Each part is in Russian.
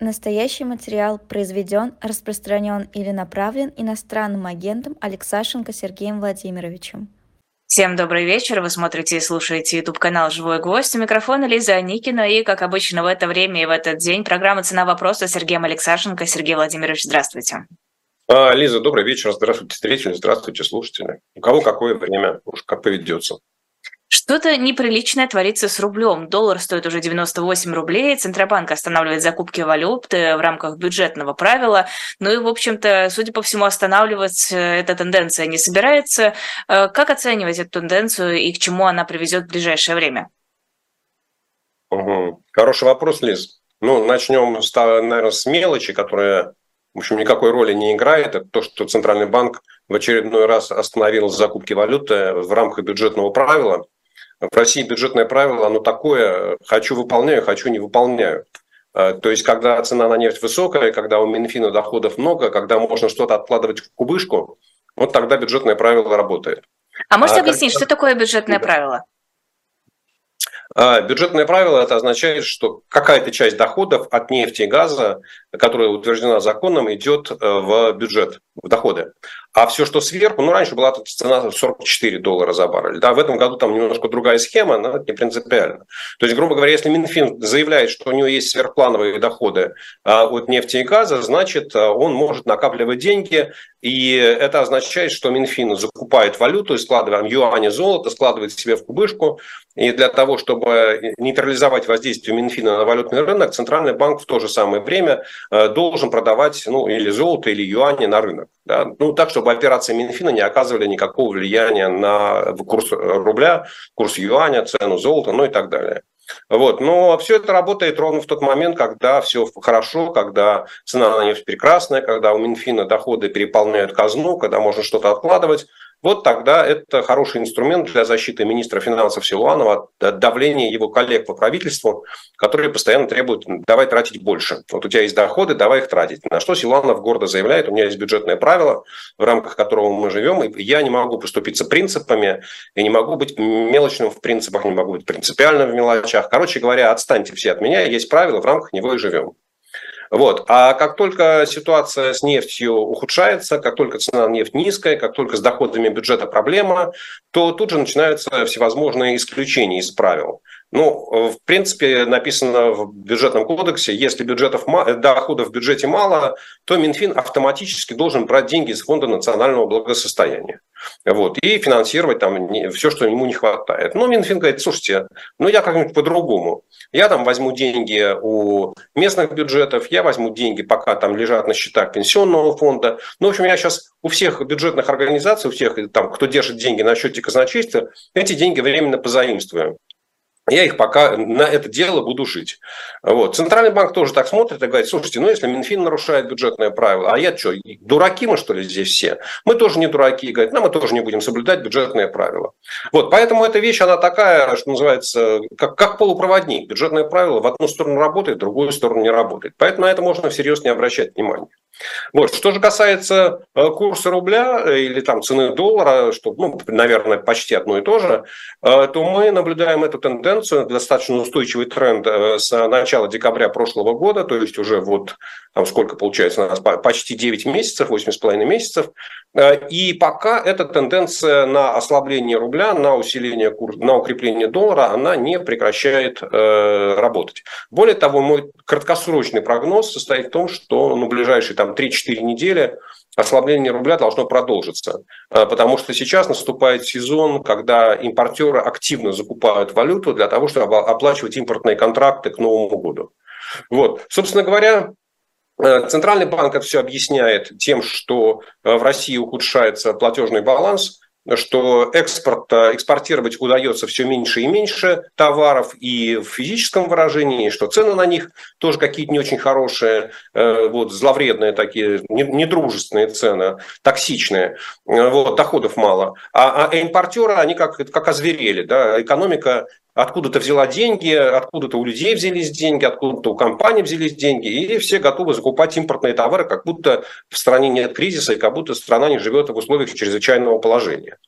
Настоящий материал произведен, распространен или направлен иностранным агентом Алексашенко Сергеем Владимировичем. Всем добрый вечер. Вы смотрите и слушаете YouTube-канал «Живой гвоздь». У микрофона Лиза Аникина. И, как обычно, в это время и в этот день программа «Цена вопроса» с Сергеем Алексашенко. Сергей Владимирович, здравствуйте. А, Лиза, добрый вечер. Здравствуйте, зрители. Здравствуйте, слушатели. У кого какое время, уж как поведется. Что-то неприличное творится с рублем. Доллар стоит уже 98 рублей, Центробанк останавливает закупки валюты в рамках бюджетного правила. Ну и, в общем-то, судя по всему, останавливать э, эта тенденция не собирается. Э, как оценивать эту тенденцию и к чему она приведет в ближайшее время? Хороший вопрос, Лиз. Ну, начнем, наверное, с мелочи, которая, в общем, никакой роли не играет. Это то, что Центральный банк в очередной раз остановил закупки валюты в рамках бюджетного правила – в России бюджетное правило, оно такое, хочу выполняю, хочу не выполняю. А, то есть, когда цена на нефть высокая, когда у Минфина доходов много, когда можно что-то откладывать в кубышку, вот тогда бюджетное правило работает. А можете а объяснить, когда... что такое бюджетное правило? А, бюджетное правило это означает, что какая-то часть доходов от нефти и газа, которая утверждена законом, идет э, в бюджет, в доходы. А все, что сверху, ну, раньше была цена 44 доллара за баррель. Да, в этом году там немножко другая схема, но это не принципиально. То есть, грубо говоря, если Минфин заявляет, что у него есть сверхплановые доходы а, от нефти и газа, значит, а, он может накапливать деньги, и это означает, что Минфин закупает валюту, складывает юани, золото, складывает себе в кубышку, и для того, чтобы нейтрализовать воздействие Минфина на валютный рынок, Центральный банк в то же самое время а, должен продавать ну, или золото, или юани на рынок. Да? Ну, так, чтобы операции Минфина не оказывали никакого влияния на курс рубля, курс юаня, цену золота, ну и так далее. Вот. Но все это работает ровно в тот момент, когда все хорошо, когда цена на нефть прекрасная, когда у Минфина доходы переполняют казну, когда можно что-то откладывать вот тогда это хороший инструмент для защиты министра финансов Силуанова от давления его коллег по правительству, которые постоянно требуют давай тратить больше. Вот у тебя есть доходы, давай их тратить. На что Силуанов гордо заявляет, у меня есть бюджетное правило, в рамках которого мы живем, и я не могу поступиться принципами, и не могу быть мелочным в принципах, не могу быть принципиальным в мелочах. Короче говоря, отстаньте все от меня, есть правила, в рамках него и живем. Вот. А как только ситуация с нефтью ухудшается, как только цена на нефть низкая, как только с доходами бюджета проблема, то тут же начинаются всевозможные исключения из правил. Ну, в принципе, написано в бюджетном кодексе, если бюджетов, доходов в бюджете мало, то Минфин автоматически должен брать деньги из Фонда национального благосостояния. Вот, и финансировать там все, что ему не хватает. Но Минфин говорит, слушайте, ну я как-нибудь по-другому. Я там возьму деньги у местных бюджетов, я возьму деньги, пока там лежат на счетах пенсионного фонда. Ну, в общем, я сейчас у всех бюджетных организаций, у всех, там, кто держит деньги на счете казначейства, эти деньги временно позаимствуем я их пока на это дело буду жить. Вот. Центральный банк тоже так смотрит и говорит, слушайте, ну если Минфин нарушает бюджетное правило, а я что, дураки мы что ли здесь все? Мы тоже не дураки, и говорит, ну мы тоже не будем соблюдать бюджетное правило. Вот, поэтому эта вещь, она такая, что называется, как, как полупроводник. Бюджетное правило в одну сторону работает, в другую сторону не работает. Поэтому на это можно всерьез не обращать внимания. Вот. Что же касается э, курса рубля э, или там цены доллара, что, ну, наверное, почти одно и то же, э, то мы наблюдаем эту тенденцию, достаточно устойчивый тренд с начала декабря прошлого года, то есть уже вот там сколько получается у нас, почти 9 месяцев, 8,5 месяцев. И пока эта тенденция на ослабление рубля, на усиление курса, на укрепление доллара, она не прекращает работать. Более того, мой краткосрочный прогноз состоит в том, что на ближайшие там 3-4 недели ослабление рубля должно продолжиться. А, потому что сейчас наступает сезон, когда импортеры активно закупают валюту для того, чтобы оплачивать импортные контракты к Новому году. Вот. Собственно говоря, э, Центральный банк это все объясняет тем, что э, в России ухудшается платежный баланс, что экспорт, э, экспортировать удается все меньше и меньше товаров и в физическом выражении, что цены на них тоже какие-то не очень хорошие, э, вот, зловредные такие, недружественные цены, токсичные, э, вот, доходов мало. А, а импортеры, они как, как озверели, да, экономика откуда-то взяла деньги, откуда-то у людей взялись деньги, откуда-то у компаний взялись деньги, и все готовы закупать импортные товары, как будто в стране нет кризиса, и как будто страна не живет в условиях чрезвычайного положения.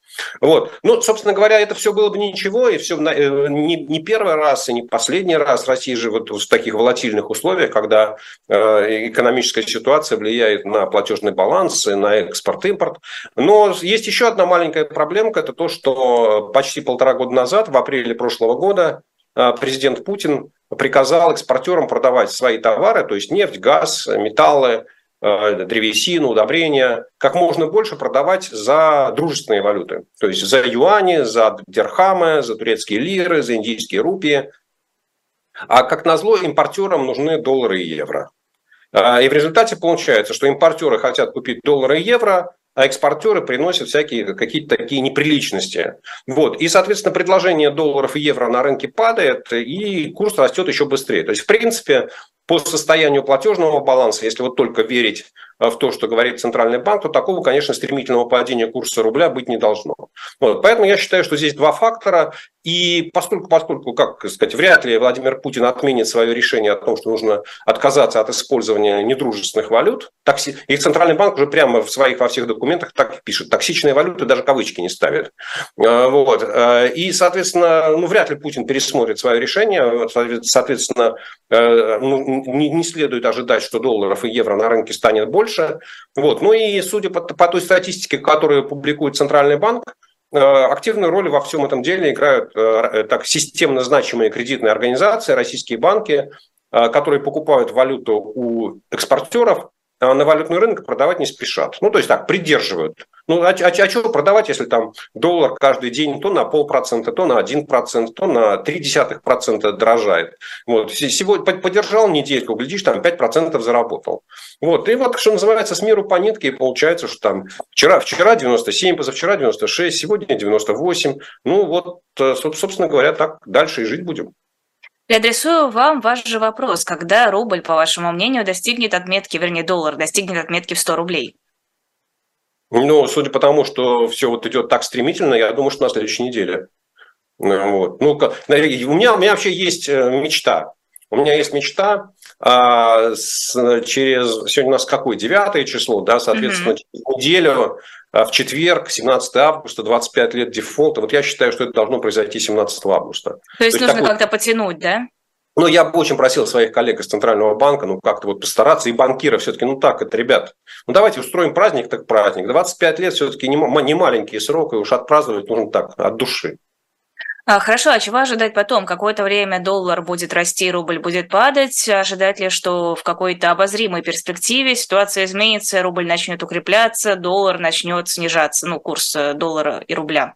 Вот. Ну, собственно говоря, это все было бы ничего, и все э, не, не первый раз, и не последний раз Россия же вот в таких волатильных условиях, когда э, экономическая ситуация влияет на платежный баланс, и на экспорт-импорт. Но есть еще одна маленькая проблемка, это то, что почти полтора года назад, в апреле прошлого года, э, президент Путин приказал экспортерам продавать свои товары, то есть нефть, газ, металлы, древесину, удобрения, как можно больше продавать за дружественные валюты. То есть за юани, за дирхамы, за турецкие лиры, за индийские рупии. А как назло, импортерам нужны доллары и евро. Э, и в результате получается, что импортеры хотят купить доллары и евро, а экспортеры приносят всякие какие-то такие неприличности. Вот. И, соответственно, предложение долларов и евро на рынке падает, и курс растет еще быстрее. То есть, в принципе, по состоянию платежного баланса, если вот только верить Э, в то, что говорит Центральный банк, то такого, конечно, стремительного падения курса рубля быть не должно. Вот. Поэтому я считаю, что здесь два фактора. И поскольку, поскольку, как сказать, вряд ли Владимир Путин отменит свое решение о том, что нужно отказаться от использования недружественных валют, такси... и Центральный банк уже прямо в своих во всех документах так пишет, токсичные валюты даже кавычки не ставит. Э, вот. Э, и, соответственно, ну, вряд ли Путин пересмотрит свое решение. Соответственно, ну, не следует ожидать, что долларов и евро на рынке станет больше. Вот. Ну и судя по, по той статистике, которую публикует Центральный банк, э, активную роль во всем этом деле играют э, так системно значимые кредитные организации, российские банки, э, которые покупают валюту у экспортеров, на валютный рынок продавать не спешат. Ну, то есть так, придерживают. Ну, а, а, а что продавать, если там доллар каждый день то на полпроцента, то на один процент, то на три десятых процента дорожает. Вот. Сегодня подержал недельку, глядишь, там 5% заработал. Вот. И вот, что называется, с миру по нитке, и получается, что там вчера, вчера 97, позавчера 96, сегодня 98. Ну, вот, э, собственно говоря, так дальше и жить будем. Я адресую вам ваш же вопрос. Когда рубль, по вашему мнению, достигнет отметки, вернее, доллар достигнет отметки в 100 рублей? Ну, судя по тому, что все вот идет так стремительно, я думаю, что на следующей неделе. Вот. Ну, у меня, у меня вообще есть э, мечта. У меня есть мечта а, с, через сегодня у нас какое девятое число, да, соответственно, mm-hmm. неделю а в четверг, 17 августа, 25 лет дефолта. Вот я считаю, что это должно произойти 17 августа. То есть, То есть нужно такой... как-то потянуть, да? Ну, я бы очень просил своих коллег из Центрального банка, ну, как-то вот постараться, и банкира все-таки, ну, так это, ребят, ну, давайте устроим праздник, так праздник. 25 лет все-таки не, не маленький срок, и уж отпраздновать нужно так, от души. А, хорошо, а чего ожидать потом? Какое-то время доллар будет расти, рубль будет падать. Ожидать ли, что в какой-то обозримой перспективе ситуация изменится, рубль начнет укрепляться, доллар начнет снижаться, ну, курс э, доллара и рубля?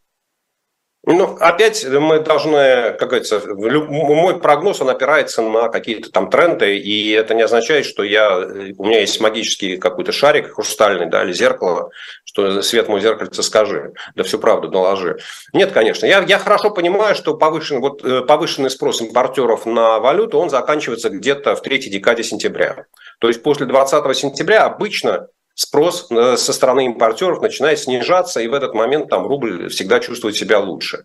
Ну, опять мы должны, как говорится, мой прогноз, он опирается на какие-то там тренды, и это не означает, что я, у меня есть магический какой-то шарик хрустальный, да, или зеркало, что свет мой зеркальце скажи, да всю правду наложи. Нет, конечно, я, я хорошо понимаю, что повышенный, вот, э, повышенный спрос импортеров на валюту, он заканчивается где-то в третьей декаде сентября. То есть после 20 сентября обычно спрос э, со стороны импортеров начинает снижаться, и в этот момент там рубль всегда чувствует себя лучше.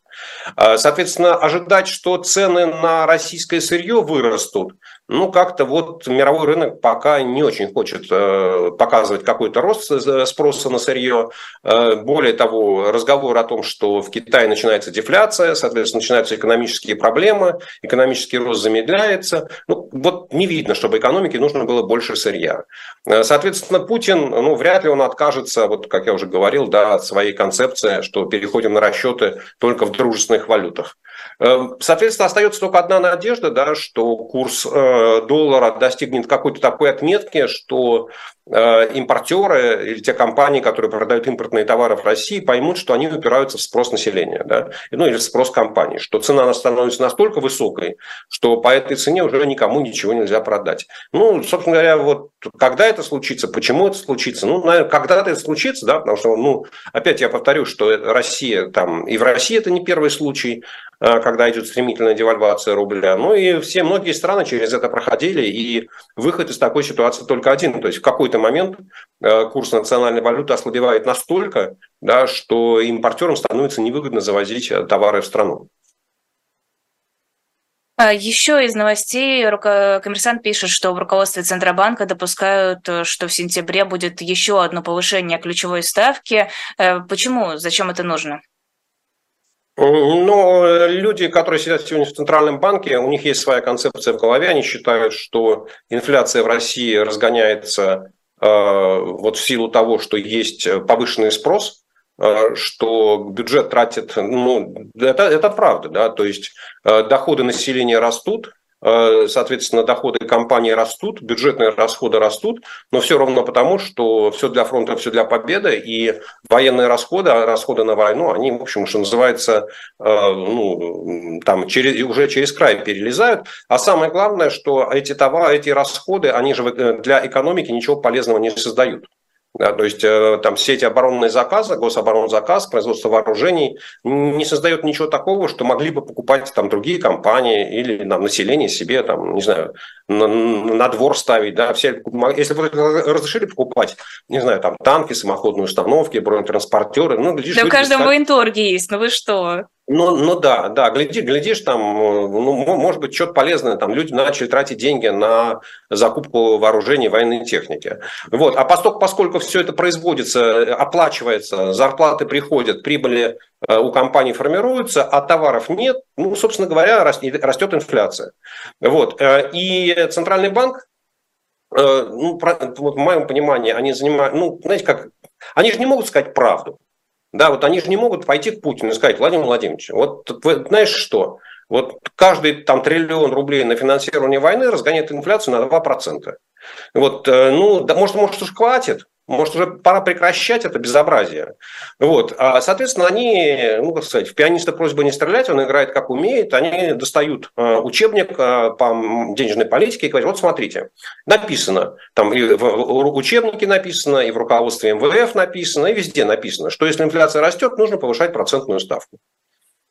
А, соответственно, ожидать, что цены на российское сырье вырастут, ну, как-то вот мировой рынок пока не очень хочет э, показывать какой-то рост спроса на сырье. Э, более того, разговор о том, что в Китае начинается дефляция, соответственно, начинаются экономические проблемы, экономический рост замедляется. Ну, вот не видно, чтобы экономике нужно было больше сырья. Э, соответственно, Путин, ну, вряд ли он откажется, вот как я уже говорил, да, от своей концепции, что переходим на расчеты только в дружественных валютах. Эм, соответственно, остается только одна надежда, да, что курс э, доллара достигнет какой-то такой отметки, что импортеры или те компании, которые продают импортные товары в России, поймут, что они упираются в спрос населения, да, ну или в спрос компаний, что цена становится настолько высокой, что по этой цене уже никому ничего нельзя продать. Ну, собственно говоря, вот когда это случится, почему это случится, ну, наверное, когда-то это случится, да, потому что, ну, опять я повторю, что Россия там, и в России это не первый случай, э, когда идет стремительная девальвация рубля, ну и все многие страны через это проходили, и выход из такой ситуации только один, то есть в какой какой-то момент э, курс национальной валюты ослабевает настолько, да, что импортерам становится невыгодно завозить э, товары в страну. А Еще из новостей коммерсант пишет, что в руководстве Центробанка допускают, э, что в сентябре будет еще одно повышение ключевой ставки. Почему? Зачем это нужно? Ну, люди, которые сидят сегодня в Центральном банке, у них есть своя концепция в голове. Они считают, что инфляция в России разгоняется вот в силу того, что есть повышенный спрос, э, что бюджет тратит, ну, это, это правда, да, то есть э, доходы населения растут, Э, соответственно, доходы компании растут, бюджетные расходы растут, но все равно потому, что все для фронта, все для победы, и военные расходы, а расходы на войну, они, в общем, что называется, э, ну, там, через, уже через край перелезают. А самое главное, что эти товары, эти расходы, они же э, для экономики ничего полезного не создают. Да, то есть э, там сеть оборонные заказы, гособоронзаказ, производство вооружений не создает ничего такого, что могли бы покупать там другие компании или там, население себе, там, не знаю, на, на двор ставить. Да, все, если бы разрешили покупать, не знаю, там танки, самоходные установки, бронетранспортеры. Ну, глядишь, да в каждом искать... военторге есть, ну вы что? Ну, ну да, да, гляди, глядишь, там, ну, может быть, что-то полезное, там люди начали тратить деньги на закупку вооружений, военной техники. Вот. А поскольку, поскольку все это производится, оплачивается, зарплаты приходят, прибыли э, у компаний формируются, а товаров нет, ну, собственно говоря, растет инфляция. Вот. Э, и Центральный банк, э, ну, в моем понимании, они занимают, ну, знаете, как, они же не могут сказать правду. Да, вот они же не могут пойти к Путину и сказать, Владимир Владимирович, вот вы знаешь что, вот каждый там триллион рублей на финансирование войны разгоняет инфляцию на 2%. Вот, э, ну, да, может, может, уж хватит, может, уже пора прекращать это безобразие. Вот. А, соответственно, они, ну, как сказать, в пианиста просьба не стрелять, он играет как умеет, они достают а, учебник а, по денежной политике и говорят, вот смотрите, написано, там и в учебнике написано, и в руководстве МВФ написано, и везде написано, что если инфляция растет, нужно повышать процентную ставку.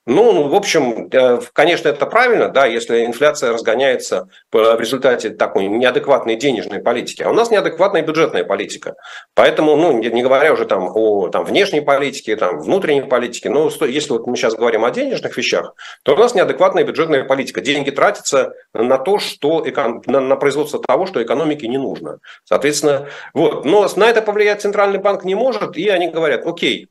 Ну, ну, в общем, э, конечно, это правильно, да, если инфляция разгоняется в результате такой неадекватной денежной политики. А у нас неадекватная бюджетная политика. Поэтому, ну, не говоря уже там о там, внешней политике, там, внутренней политике, но если вот мы сейчас говорим о денежных вещах, то у нас неадекватная бюджетная политика. Деньги тратятся на то, что на, на производство того, что экономике не нужно. Соответственно, вот. Но на это повлиять Центральный банк не может, и они говорят, окей,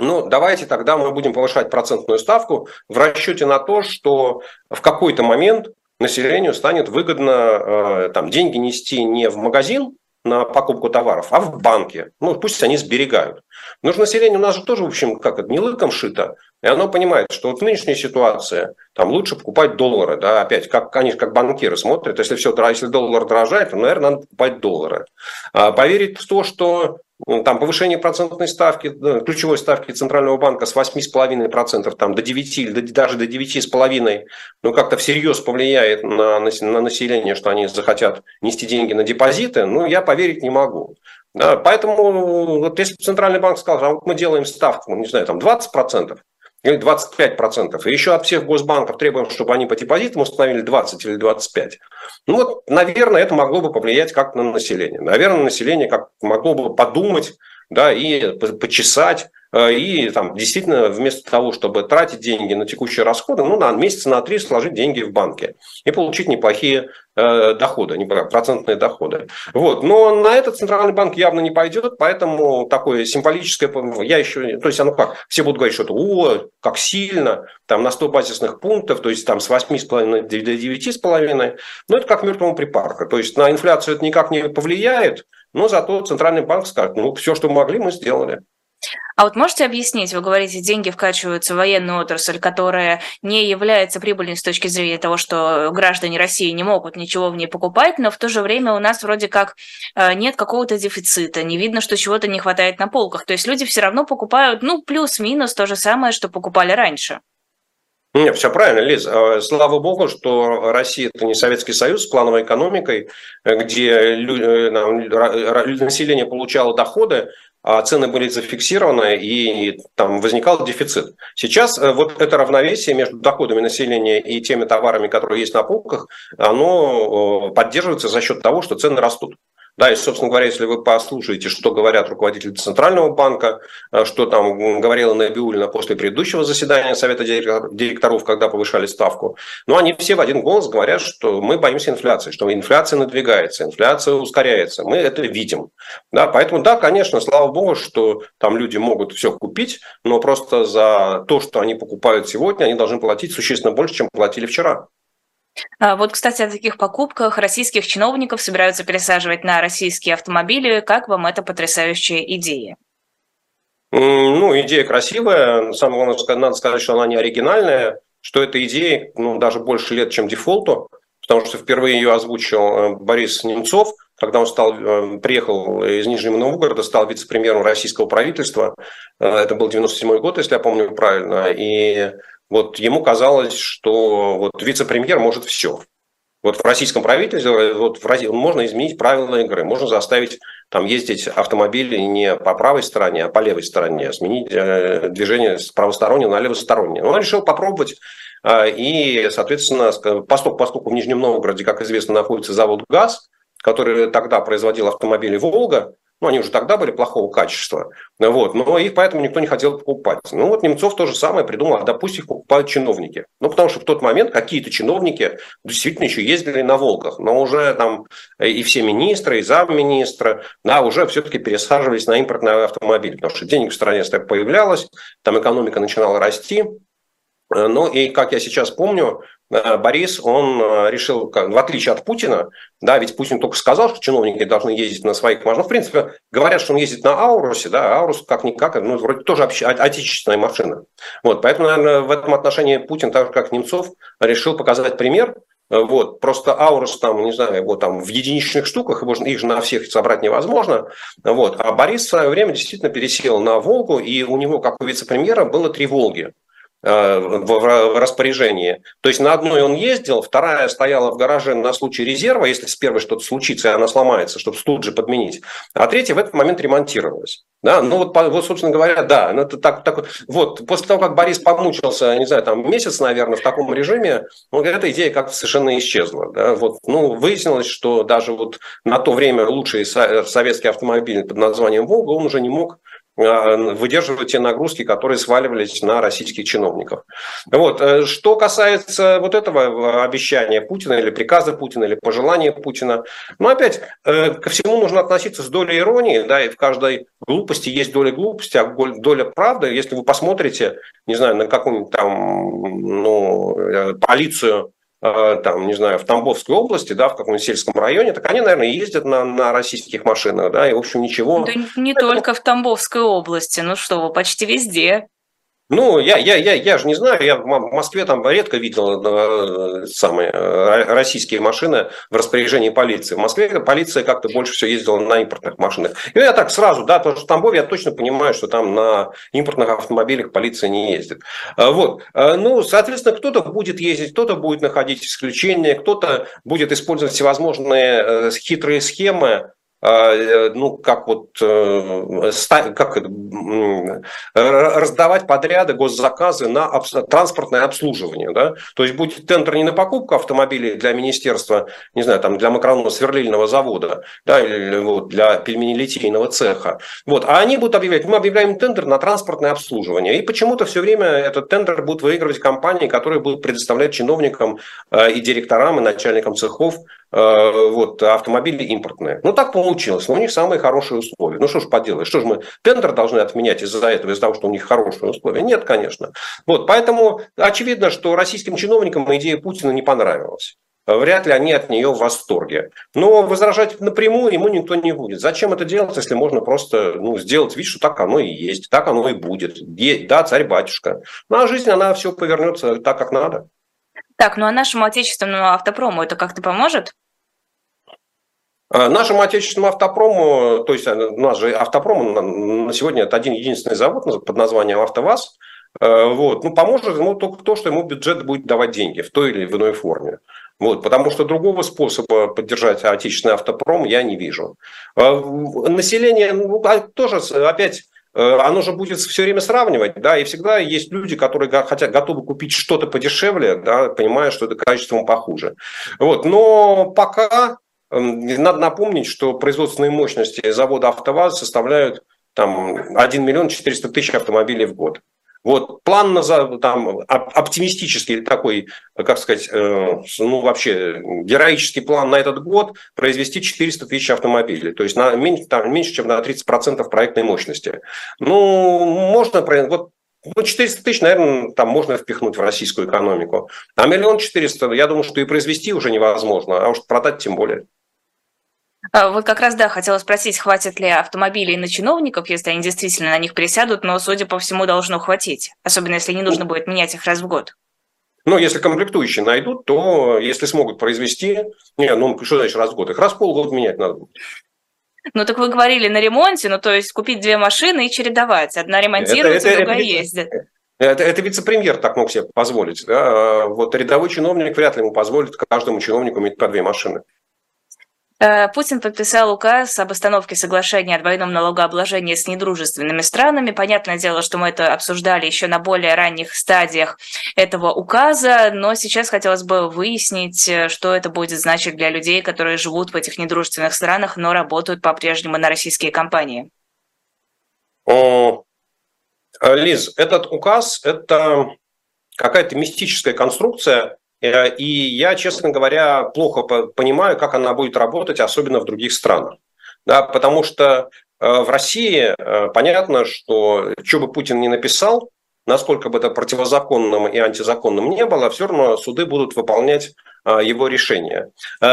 ну, давайте тогда мы будем повышать процентную ставку в расчете на то, что в какой-то момент населению станет выгодно э, там, деньги нести не в магазин на покупку товаров, а в банке. Ну, пусть они сберегают. Но же население у нас же тоже, в общем, как это, не лыком шито. И оно понимает, что вот в нынешней ситуации там лучше покупать доллары. Да, опять, как они как банкиры смотрят, если, все, если доллар дорожает, то, наверное, надо покупать доллары. А поверить в то, что там повышение процентной ставки, ключевой ставки Центрального банка с 8,5% там, до 9 или даже до 9,5%, ну, как-то всерьез повлияет на, на население, что они захотят нести деньги на депозиты, ну, я поверить не могу. Да, поэтому вот если Центральный банк сказал, а вот мы делаем ставку, не знаю, там 20%, или 25%. И еще от всех госбанков требуем, чтобы они по депозитам установили 20 или 25. Ну вот, наверное, это могло бы повлиять как на население. Наверное, население как могло бы подумать, да, и почесать, и там действительно вместо того, чтобы тратить деньги на текущие расходы, ну, на месяц на три сложить деньги в банке и получить неплохие э, доходы, не процентные доходы. Вот. Но на этот центральный банк явно не пойдет, поэтому такое символическое, я еще, то есть оно как, все будут говорить, что это, о, как сильно, там на 100 базисных пунктов, то есть там с 8,5 до 9,5, но это как мертвому припарка, то есть на инфляцию это никак не повлияет, но зато центральный банк скажет, ну, все, что могли, мы сделали. А вот можете объяснить, вы говорите, деньги вкачиваются в военную отрасль, которая не является прибыльной с точки зрения того, что граждане России не могут ничего в ней покупать, но в то же время у нас вроде как э, нет какого-то дефицита, не видно, что чего-то не хватает на полках. То есть люди все равно покупают, ну, плюс-минус то же самое, что покупали раньше. Нет, все правильно, Лиз. А, слава богу, что Россия – это не Советский Союз с плановой экономикой, где э, население получало доходы, цены были зафиксированы и там возникал дефицит. Сейчас э, вот это равновесие между доходами населения и теми товарами, которые есть на полках, оно поддерживается за счет того, что цены растут. Да, и, собственно говоря, если вы послушаете, что говорят руководители Центрального банка, э, что там говорила Набиулина после предыдущего заседания Совета директоров, когда повышали ставку, ну, они все в один голос говорят, что мы боимся инфляции, что инфляция надвигается, инфляция ускоряется. Мы это видим. Да, поэтому, да, конечно, слава богу, что там люди могут все купить, но просто за то, что они покупают сегодня, они должны платить существенно больше, чем платили вчера. А, вот, кстати, о таких покупках российских чиновников собираются пересаживать на российские автомобили. Как вам эта потрясающая идея? Ну, идея красивая. Самое главное, надо сказать, что она не оригинальная, что эта идея ну, даже больше лет, чем дефолту, потому что впервые ее озвучил э, Борис Немцов, когда он стал, э, приехал из Нижнего Новгорода, стал вице-премьером российского правительства. Э, это был 97 год, если я помню правильно. И вот ему казалось, что вот вице-премьер может все. Вот в российском правительстве вот в России, можно изменить правила игры, можно заставить там ездить автомобили не по правой стороне, а по левой стороне, сменить э, движение с правостороннего на левостороннее. Он решил попробовать, э, и, соответственно, поскольку, поскольку в Нижнем Новгороде, как известно, находится завод «ГАЗ», который тогда производил автомобили «Волга», ну, они уже тогда были плохого качества. Вот, но их поэтому никто не хотел покупать. Ну, вот Немцов то же самое придумал, а допусть их покупают чиновники. Ну, потому что в тот момент какие-то чиновники действительно еще ездили на «Волгах», но уже там и все министры, и замминистра, да, уже все-таки пересаживались на импортные автомобили, потому что денег в стране появлялось, там экономика начинала расти, ну и, как я сейчас помню, Э, Борис, он э, решил, в отличие от Путина, да, ведь Путин только сказал, что чиновники должны ездить на своих машинах. Ну, в принципе, говорят, что он ездит на Аурусе, да, Аурус как-никак, ну, вроде тоже отечественная машина. Вот, поэтому, наверное, в этом отношении Путин, так же как Немцов, решил показать пример, вот, просто Аурус там, не знаю, его там в единичных штуках, их же на всех собрать невозможно. Вот. А Борис в свое время действительно пересел на Волгу, и у него, как у вице-премьера, было три Волги. Э, в распоряжении. То есть на одной он ездил, вторая стояла в гараже на случай резерва, если с первой что-то случится, и она сломается, чтобы тут же подменить. А третья в этот момент ремонтировалась. Да, ну вот, вот, собственно говоря, да, ну это так, так, вот, после того, как Борис помучился, не знаю, там месяц, наверное, в таком режиме, ну, эта идея как-то совершенно исчезла, да, вот, ну, выяснилось, что даже вот на то время лучший советский автомобиль под названием «Волга», он уже не мог выдерживать те нагрузки, которые сваливались на российских чиновников. Вот. Э, что касается вот этого обещания Путина или приказа Путина или пожелания Путина, ну опять э, ко всему нужно относиться с долей иронии, да, и в каждой глупости есть доля глупости, а доля правды. Если вы посмотрите, не знаю, на какую-нибудь там ну, полицию Э, там, не знаю, в Тамбовской области, да, в каком-нибудь сельском районе, так они, наверное, ездят на, на российских машинах, да, и, в общем, ничего. Да не только в Тамбовской области, ну что вы, почти везде. Ну, я, я, я, я же не знаю, я в Москве там редко видел э, самые э, российские машины в распоряжении полиции. В Москве полиция как-то больше всего ездила на импортных машинах. И я так сразу, да, потому что в Тамбове я точно понимаю, что там на импортных автомобилях полиция не ездит. А, вот. А, ну, соответственно, кто-то будет ездить, кто-то будет находить исключения, кто-то будет использовать всевозможные э, хитрые схемы, ну, как вот э, как раздавать подряды, госзаказы на транспортное обслуживание. Да? То есть будет тендер не на покупку автомобилей для министерства, не знаю, там для макаронно-сверлильного завода, да, или вот, для пельмени-литейного цеха. Вот. А они будут объявлять, мы объявляем тендер на транспортное обслуживание. И почему-то все время этот тендер будут выигрывать компании, которые будут предоставлять чиновникам э, и директорам, и начальникам цехов вот, автомобили импортные. Ну, так получилось получилось, но у них самые хорошие условия. Ну что ж поделаешь, что же мы тендер должны отменять из-за этого, из-за того, что у них хорошие условия? Нет, конечно. Вот, поэтому очевидно, что российским чиновникам идея Путина не понравилась. Вряд ли они от нее в восторге. Но возражать напрямую ему никто не будет. Зачем это делать, если можно просто ну, сделать вид, что так оно и есть, так оно и будет. Да, царь-батюшка. Ну а жизнь, она все повернется так, как надо. Так, ну а нашему отечественному автопрому это как-то поможет? А нашему отечественному автопрому, то есть э, у нас же автопром на сегодня это один единственный завод под названием АвтоВАЗ, э, вот, ну, поможет ему только то, что ему бюджет будет давать деньги в той или в иной форме. Вот, потому что другого способа поддержать отечественный автопром я не вижу. Население ну, а тоже опять э, оно же будет все время сравнивать, да, и всегда есть люди, которые хотят, готовы купить что-то подешевле, да, понимая, что это качеством похуже. Вот, но пока надо напомнить, что производственные мощности завода «АвтоВАЗ» составляют там 1 миллион 400 тысяч автомобилей в год. Вот план на, там, оптимистический такой, как сказать, э, ну вообще героический план на этот год произвести 400 тысяч автомобилей, то есть на, меньше, там, меньше, чем на 30% проектной мощности. Ну, можно, вот ну, 400 тысяч, наверное, там можно впихнуть в российскую экономику. А миллион четыреста, я думаю, что и произвести уже невозможно, а уж продать тем более. А, вот как раз, да, хотела спросить, хватит ли автомобилей на чиновников, если они действительно на них пересядут, но, судя по всему, должно хватить, особенно если не нужно будет менять их раз в год. Ну, если комплектующие найдут, то если смогут произвести, не, ну, что значит раз в год, их раз в полгода менять надо будет. Ну, так вы говорили на ремонте, ну, то есть купить две машины и чередовать. Одна ремонтируется, это, это, другая это, ездит. Это, это вице-премьер так мог себе позволить. Да? А вот рядовой чиновник вряд ли ему позволит каждому чиновнику иметь по две машины. Э, Путин подписал указ об остановке соглашения о двойном налогообложении с недружественными странами. Понятное дело, что мы это обсуждали еще на более ранних стадиях этого указа, но сейчас хотелось бы выяснить, э, что это будет значить для людей, которые живут в этих недружественных странах, но работают по-прежнему на российские компании. О, Лиз, этот указ – это какая-то мистическая конструкция, и я, честно говоря, плохо понимаю, как она будет работать, особенно в других странах. Да, потому что э, в России э, понятно, что что бы Путин ни написал, насколько бы это противозаконным и антизаконным не было, все равно суды будут выполнять его решения.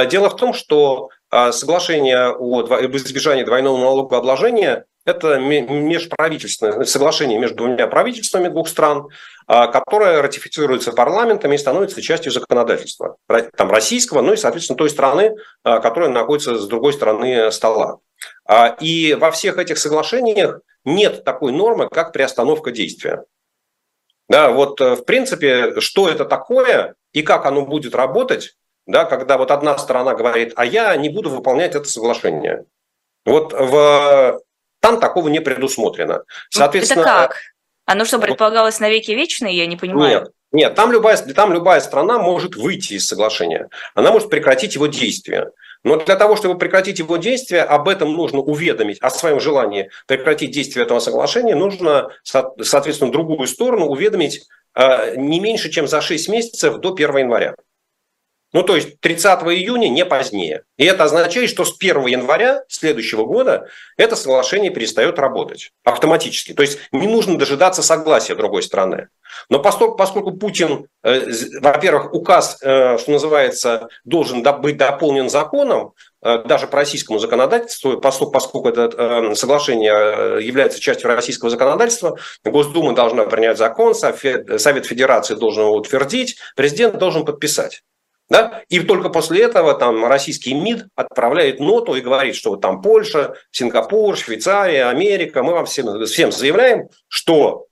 Дело в том, что соглашение об избежании двойного налогообложения это межправительственное соглашение между двумя правительствами двух стран, а, которое ратифицируется парламентами и становится частью законодательства там, российского, ну и, соответственно, той страны, а, которая находится с другой стороны стола. А, и во всех этих соглашениях нет такой нормы, как приостановка действия. Да, вот э, в принципе, что это такое и как оно будет работать, да, когда вот одна сторона говорит, а я не буду выполнять это соглашение. Вот в там такого не предусмотрено. Соответственно, это как? Оно что, предполагалось на веки вечные, я не понимаю? Нет, нет, там любая, там любая страна может выйти из соглашения. Она может прекратить его действие. Но для того, чтобы прекратить его действие, об этом нужно уведомить, о своем желании прекратить действие этого соглашения, нужно, соответственно, другую сторону уведомить э, не меньше, чем за 6 месяцев до 1 января. Ну, то есть 30 июня, не позднее. И это означает, что с 1 января следующего года это соглашение перестает работать автоматически. То есть не нужно дожидаться согласия другой страны. Но поскольку, Путин, э, во-первых, указ, э, что называется, должен быть дополнен законом, э, даже по российскому законодательству, поскольку, поскольку это соглашение является частью российского законодательства, Госдума должна принять закон, Совет Федерации должен его утвердить, президент должен подписать. Да? И только после этого там, российский МИД отправляет ноту и говорит, что вот там Польша, Сингапур, Швейцария, Америка, мы вам всем, всем заявляем, что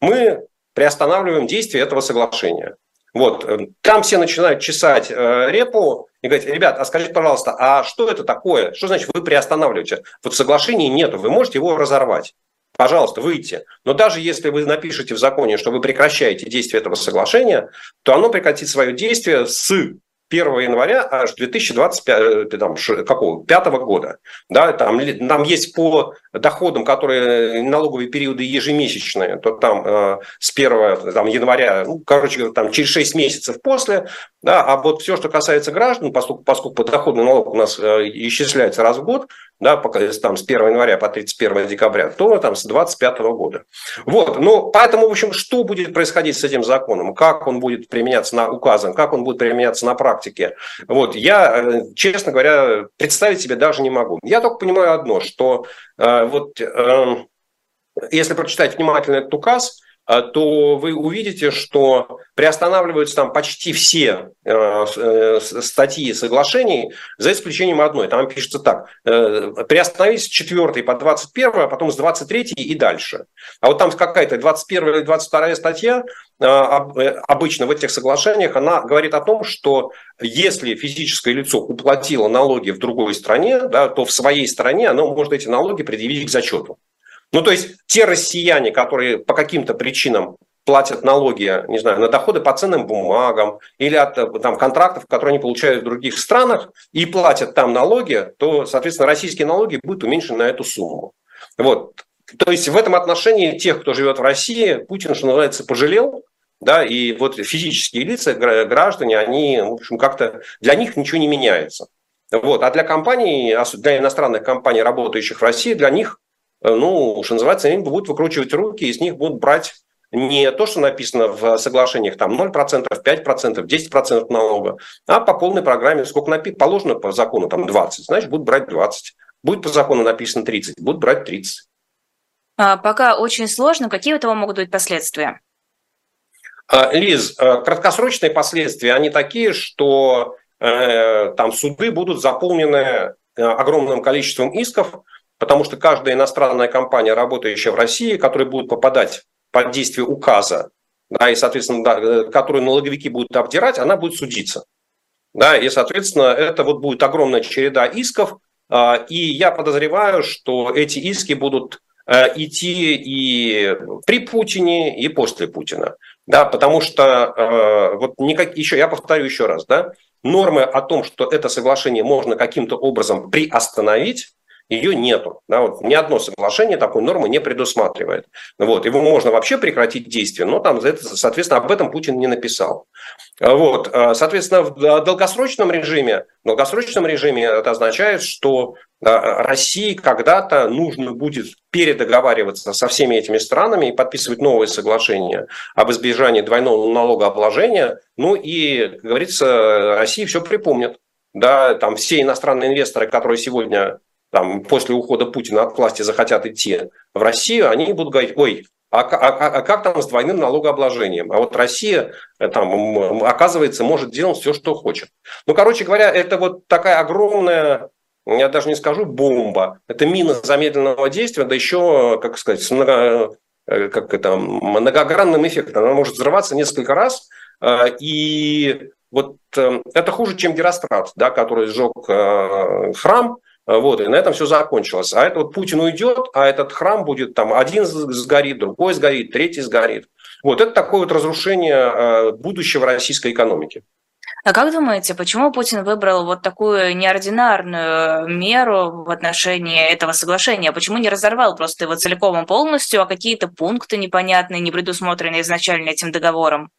мы приостанавливаем действие этого соглашения. Вот, там все начинают чесать э, репу и говорить, ребят, а скажите, пожалуйста, а что это такое? Что значит вы приостанавливаете? Вот соглашения нету, вы можете его разорвать пожалуйста, выйти. Но даже если вы напишете в законе, что вы прекращаете действие этого соглашения, то оно прекратит свое действие с 1 января аж 2025 э, там, какого, 5 года. Да, там, там есть по доходам, которые налоговые периоды ежемесячные, то там э, с 1 там, января, ну, короче, там, через 6 месяцев после, да, а вот все, что касается граждан, поскольку, поскольку подоходный налог у нас э, исчисляется раз в год, да, пока, там, с 1 января по 31 декабря, то там с 25 года. Вот, ну, поэтому, в общем, что будет происходить с этим законом, как он будет применяться на указан, как он будет применяться на практике, вот, я, э, честно говоря, представить себе даже не могу. Я только понимаю одно, что э, вот э, если прочитать внимательно этот указ, то вы увидите, что приостанавливаются там почти все э, э, статьи соглашений, за исключением одной. Там пишется так, э, приостановить с 4 по 21, а потом с 23 и дальше. А вот там какая-то 21 или 22 статья, обычно в этих соглашениях, она говорит о том, что если физическое лицо уплатило налоги в другой стране, да, то в своей стране оно может эти налоги предъявить к зачету. Ну, то есть те россияне, которые по каким-то причинам платят налоги, не знаю, на доходы по ценным бумагам или от там, контрактов, которые они получают в других странах, и платят там налоги, то, соответственно, российские налоги будут уменьшены на эту сумму. Вот. То есть в этом отношении тех, кто живет в России, Путин, что называется, пожалел, да, и вот физические лица, граждане, они, в общем, как-то для них ничего не меняется. Вот. А для компаний, для иностранных компаний, работающих в России, для них, э, ну, что называется, они будут выкручивать руки, и с них будут брать не то, что написано в соглашениях, там 0%, 5%, 10% налога, а по полной программе, сколько напи- положено по закону, там 20, значит, будут брать 20. Будет по закону написано 30, будут брать 30. А, пока очень сложно. Какие у этого могут быть последствия? А, Лиз, э, краткосрочные последствия, они такие, что э, там суды будут заполнены э, огромным количеством исков, потому что каждая иностранная компания, работающая в России, которая будет попадать под действие указа, да, и, соответственно, да, которую налоговики будут обдирать, она будет судиться. Да, и, соответственно, это вот будет огромная череда исков, и я подозреваю, что эти иски будут Э, идти и при Путине, и после Путина. Да, потому что э, вот никак, еще, я повторю еще раз, да, нормы о том, что это соглашение можно каким-то образом приостановить, ее нету. Да, вот ни одно соглашение такой нормы не предусматривает. Вот, его можно вообще прекратить действие, но там, соответственно, об этом Путин не написал. Вот, э, соответственно, в долгосрочном режиме, в долгосрочном режиме это означает, что э, России когда-то нужно будет передоговариваться со всеми этими странами и подписывать новые соглашения об избежании двойного налогообложения. Ну и, как говорится, России все припомнит. Да, там все иностранные инвесторы, которые сегодня там, после ухода Путина от власти захотят идти в Россию, они будут говорить, ой, а, а, а, а как там с двойным налогообложением? А вот Россия, э, там, оказывается, может делать все, что хочет. Ну, короче говоря, это вот такая огромная, я даже не скажу бомба, это мина замедленного действия, да еще, как сказать, с много, э, как это, многогранным эффектом. Она может взрываться несколько раз, э, и вот это хуже, чем Герострат, да, который сжег храм, вот, и на этом все закончилось. А это вот Путин уйдет, а этот храм будет там один сгорит, другой сгорит, третий сгорит. Вот это такое вот разрушение э, будущего российской экономики. А как думаете, почему Путин выбрал вот такую неординарную меру в отношении этого соглашения? Почему не разорвал просто его целиком и полностью, а какие-то пункты непонятные, не предусмотренные изначально этим договором?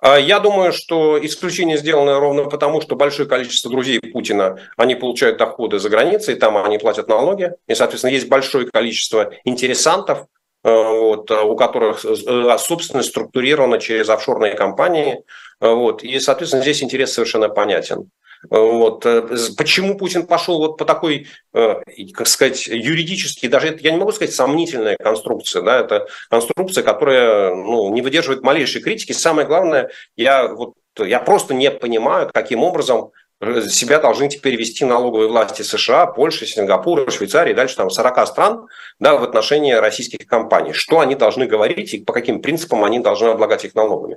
А я думаю, что исключение сделано ровно потому, что большое количество друзей Путина, они получают доходы за границей, там они платят налоги, и, соответственно, есть большое количество интересантов, э, вот, у которых э, собственность структурирована через офшорные компании, вот, и, соответственно, здесь интерес совершенно понятен. Вот. Э, почему Путин пошел вот по такой, э, как сказать, юридически, даже я не могу сказать сомнительная конструкция, да, это конструкция, которая ну, не выдерживает малейшей критики. Самое главное, я, вот, я просто не понимаю, каким образом э, себя должны теперь вести налоговые власти США, Польши, Сингапура, Швейцарии, дальше там 40 стран да, в отношении российских компаний. Что они должны говорить и по каким принципам они должны облагать их налогами?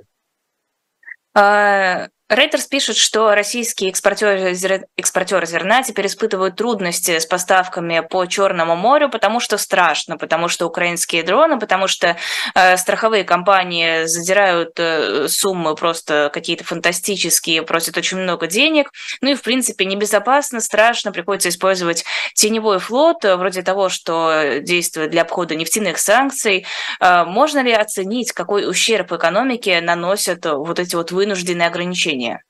Рейтерс пишет, что российские экспортеры, экспортеры зерна теперь испытывают трудности с поставками по Черному морю, потому что страшно, потому что украинские дроны, потому что э, страховые компании задирают э, суммы просто какие-то фантастические, просят очень много денег. Ну и, в принципе, небезопасно, страшно, приходится использовать теневой флот, э, вроде того, что действует для обхода нефтяных санкций. Э, можно ли оценить, какой ущерб экономике наносят вот эти вот вынужденные ограничения? Зрения?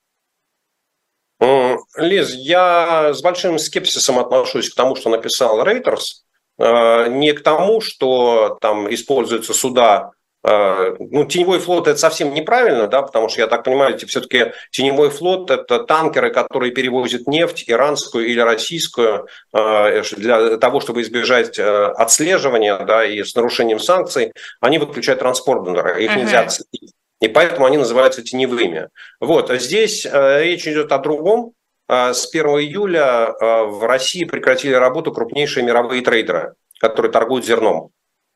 Лиз, я с большим скепсисом отношусь к тому, что написал Рейтерс, э, не к тому, что там используются суда э, ну, теневой флот это совсем неправильно, да, потому что, я так понимаю, все-таки теневой флот это танкеры, которые перевозят нефть, иранскую или российскую, э, для того, чтобы избежать отслеживания, да, и с нарушением санкций, они выключают транспортеры, их uh-huh. нельзя отследить и поэтому они называются теневыми. Вот, а здесь э, речь идет о другом. Э, с 1 июля э, в России прекратили работу крупнейшие мировые трейдеры, которые торгуют зерном,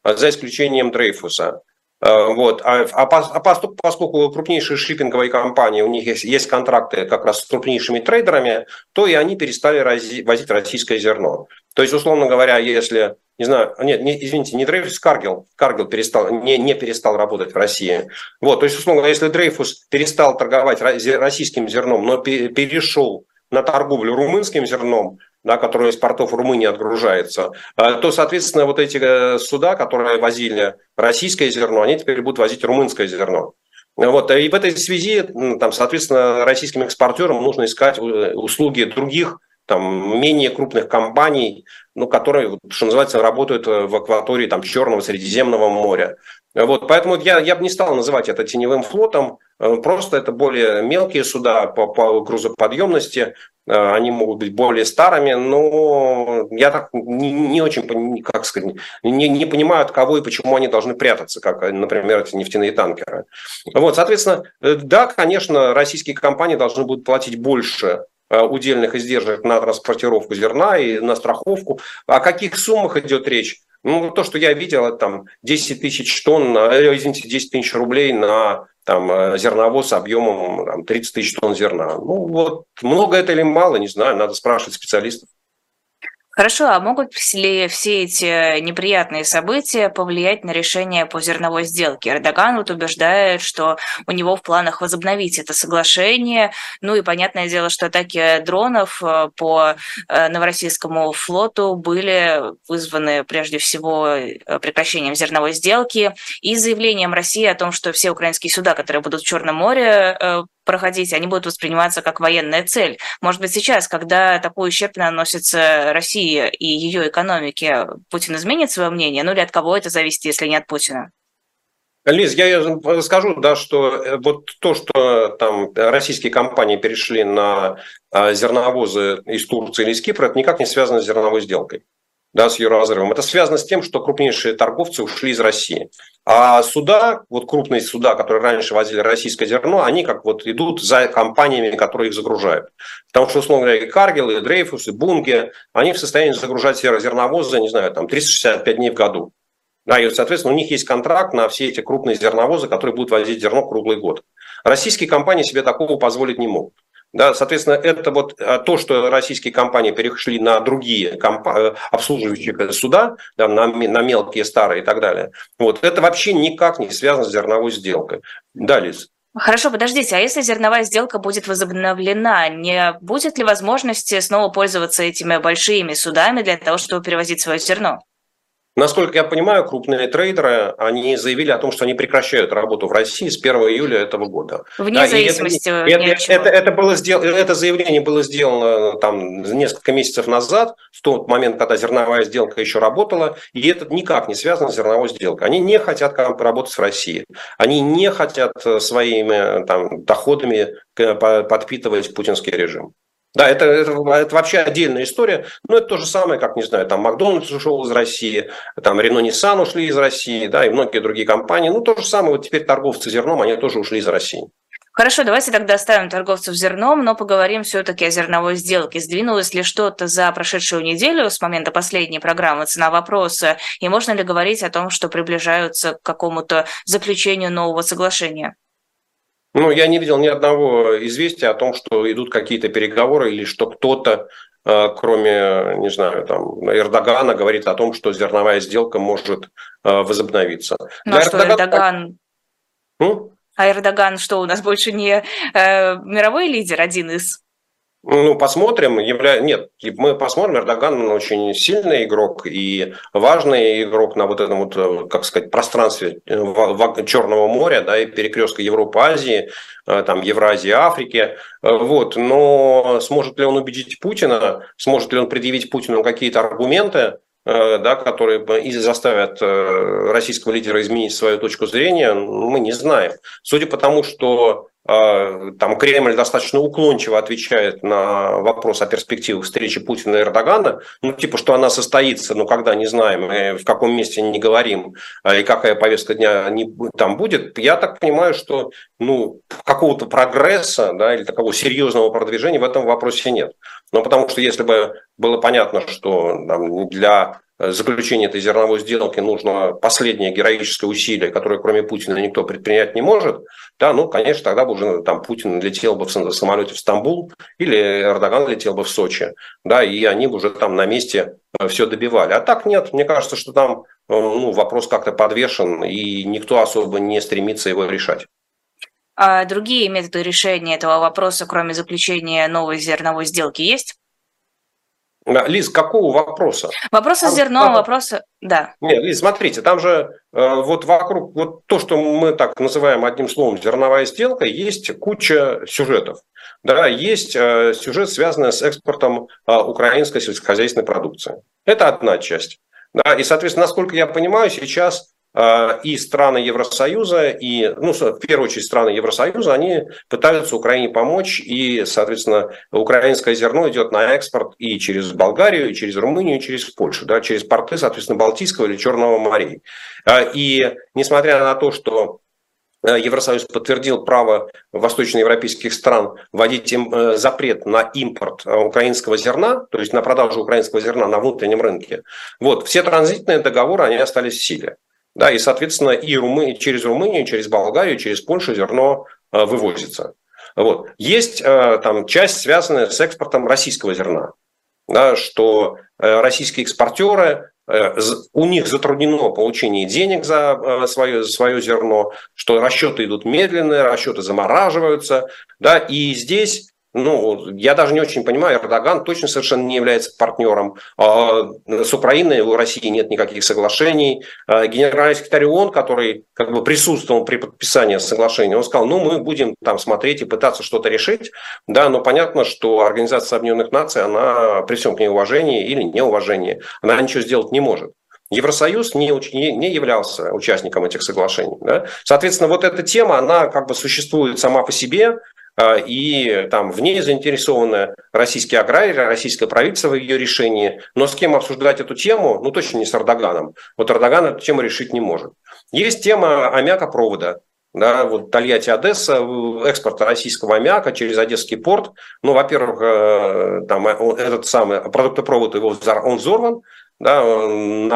за исключением Дрейфуса. Вот. А, а, а поскольку, поскольку крупнейшие шиппинговые компании, у них есть, есть контракты как раз с крупнейшими трейдерами, то и они перестали рази, возить российское зерно. То есть, условно говоря, если, не знаю, нет, не, извините, не Дрейфус, Каргил, Каргил перестал, не, не перестал работать в России. Вот, то есть, условно говоря, если Дрейфус перестал торговать российским зерном, но перешел на торговлю румынским зерном, да, которое из портов Румынии отгружается, а, то, соответственно, вот эти э, суда, которые возили российское зерно, они теперь будут возить румынское зерно. Вот. И в этой связи, там, соответственно, российским экспортерам нужно искать э, услуги других там, менее крупных компаний, ну, которые, что называется, работают в акватории там, Черного, Средиземного моря. Вот, поэтому я, я бы не стал называть это теневым флотом, э, просто это более мелкие суда по, по грузоподъемности, э, они могут быть более старыми, но я так не, не очень, как сказать, не, не понимаю, от кого и почему они должны прятаться, как, например, эти нефтяные танкеры. Вот, соответственно, э, да, конечно, российские компании должны будут платить больше удельных издержек на транспортировку зерна и на страховку. О каких суммах идет речь? Ну, то, что я видел, это там 10 тысяч тонн, э, извините, 10 тысяч рублей на там, э, зерновоз объемом там, 30 тысяч тонн зерна. Ну, вот много это или мало, не знаю, надо спрашивать специалистов. Хорошо, а могут ли все эти неприятные события повлиять на решение по зерновой сделке? Эрдоган вот убеждает, что у него в планах возобновить это соглашение. Ну и понятное дело, что атаки дронов э, по э, Новороссийскому флоту были вызваны прежде всего э, прекращением зерновой сделки и заявлением России о том, что все украинские суда, которые будут в Черном море проходить, они будут восприниматься как военная цель. Может быть, сейчас, когда такой ущерб наносится России и ее экономике, Путин изменит свое мнение? Ну или от кого это зависит, если не от Путина? Лиз, я скажу, да, что э, вот то, что там российские компании перешли на а, зерновозы из Турции или из Кипра, это никак не связано с зерновой сделкой да, с ее разрывом. Это связано с тем, что крупнейшие торговцы ушли из России. А суда, вот крупные суда, которые раньше возили российское зерно, они как вот идут за компаниями, которые их загружают. Потому что, условно говоря, и Каргил, и Дрейфус, и Бунге, они в состоянии загружать зерновозы, не знаю, там 365 дней в году. Да, и, соответственно, у них есть контракт на все эти крупные зерновозы, которые будут возить зерно круглый год. Российские компании себе такого позволить не могут. Да, соответственно, это вот а, то, что российские компании перешли на другие компа- э, обслуживающие суда, да, на, на мелкие, старые и так далее, вот, это вообще никак не связано с зерновой сделкой. Да, Лиз? Хорошо, подождите, а если зерновая сделка будет возобновлена, не будет ли возможности снова пользоваться этими большими судами для того, чтобы перевозить свое зерно? Насколько я понимаю, крупные трейдеры, они заявили о том, что они прекращают работу в России с 1 июля этого года. Вне да, зависимости это, это, это, это, было сделано, это заявление было сделано там несколько месяцев назад, в тот момент, когда зерновая сделка еще работала, и это никак не связано с зерновой сделкой. Они не хотят работать в России. Они не хотят э, своими там, доходами э, подпитывать путинский режим. Да, это, это, это вообще отдельная история. Но это то же самое, как, не знаю, там Макдональдс ушел из России, там Рено Ниссан ушли из России, да, и многие другие компании. Ну, то же самое, вот теперь торговцы зерном, они тоже ушли из России. Хорошо, давайте тогда оставим торговцев зерном, но поговорим все-таки о зерновой сделке. Сдвинулось ли что-то за прошедшую неделю с момента последней программы «Цена вопроса», и можно ли говорить о том, что приближаются к какому-то заключению нового соглашения? Ну, я не видел ни одного известия о том, что идут какие-то переговоры или что кто-то, э, кроме, не знаю, там, Эрдогана, говорит о том, что зерновая сделка может э, возобновиться. Ну, а что Эрдоган... Эрдоган... А Эрдоган что, у нас больше не э, мировой лидер, один из? Ну, посмотрим. Явля... Нет, мы посмотрим. Эрдоган очень сильный игрок и важный игрок на вот этом вот, э, как сказать, пространстве э, Черного моря, да, и перекрестка Европы, Азии, э, там, Евразии, Африки. Вот. Но сможет ли он убедить Путина, сможет ли он предъявить Путину какие-то аргументы, да, которые и заставят российского лидера изменить свою точку зрения, мы не знаем. Судя по тому, что там Кремль достаточно уклончиво отвечает на вопрос о перспективах встречи Путина и Эрдогана, ну типа, что она состоится, но когда не знаем, в каком месте не говорим, а, и какая повестка дня не, там будет, я так понимаю, что ну, какого-то прогресса да, или такого серьезного продвижения в этом вопросе нет. Но потому что если бы было понятно, что там, для заключения этой зерновой сделки нужно последнее героическое усилие, которое кроме Путина никто предпринять не может, да, ну, конечно, тогда бы уже там Путин летел бы в самолете в Стамбул или Эрдоган летел бы в Сочи, да, и они бы уже там на месте все добивали. А так нет, мне кажется, что там ну, вопрос как-то подвешен, и никто особо не стремится его решать. А другие методы решения этого вопроса, кроме заключения новой зерновой сделки, есть? Лиз, какого вопроса? Вопроса с зерном, вопроса, да. Нет, Лиз, смотрите, там же э, вот вокруг, вот то, что мы так называем одним словом зерновая сделка, есть куча сюжетов. Да, есть э, сюжет, связанный с экспортом э, украинской сельскохозяйственной продукции. Это одна часть. Да, и, соответственно, насколько я понимаю, сейчас и страны Евросоюза, и, ну, в первую очередь, страны Евросоюза, они пытаются Украине помочь, и, соответственно, украинское зерно идет на экспорт и через Болгарию, и через Румынию, и через Польшу, да, через порты, соответственно, Балтийского или Черного морей. А, и несмотря на то, что э, Евросоюз подтвердил право восточноевропейских стран вводить им э, запрет на импорт э, украинского зерна, то есть на продажу украинского зерна на внутреннем рынке. Вот, все транзитные договоры, они остались в силе. Да, и, соответственно, и Румы... через Румынию, через Болгарию, через Польшу зерно э, вывозится. Вот. Есть э, там часть, связанная с экспортом российского зерна, да, что э, российские экспортеры у них затруднено получение денег за свое, за свое зерно, что расчеты идут медленные, расчеты замораживаются. Да, и здесь ну, я даже не очень понимаю, Эрдоган точно совершенно не является партнером. А, с Украиной у России нет никаких соглашений. А, генеральный секретарь ООН, который как бы присутствовал при подписании соглашения, он сказал, ну, мы будем там смотреть и пытаться что-то решить. Да, но понятно, что Организация Объединенных Наций, она при всем к ней уважении или неуважении, она ничего сделать не может. Евросоюз не, не являлся участником этих соглашений. Да? Соответственно, вот эта тема, она как бы существует сама по себе, и там в ней заинтересованы российские аграрии, российское правительство в ее решении, но с кем обсуждать эту тему, ну точно не с Эрдоганом. Вот Эрдоган эту тему решить не может. Есть тема аммиакопровода. Да, вот Тольятти-Одесса, экспорт российского аммиака через Одесский порт. Ну, во-первых, э, там э, этот самый продуктопровод его он взорван, да,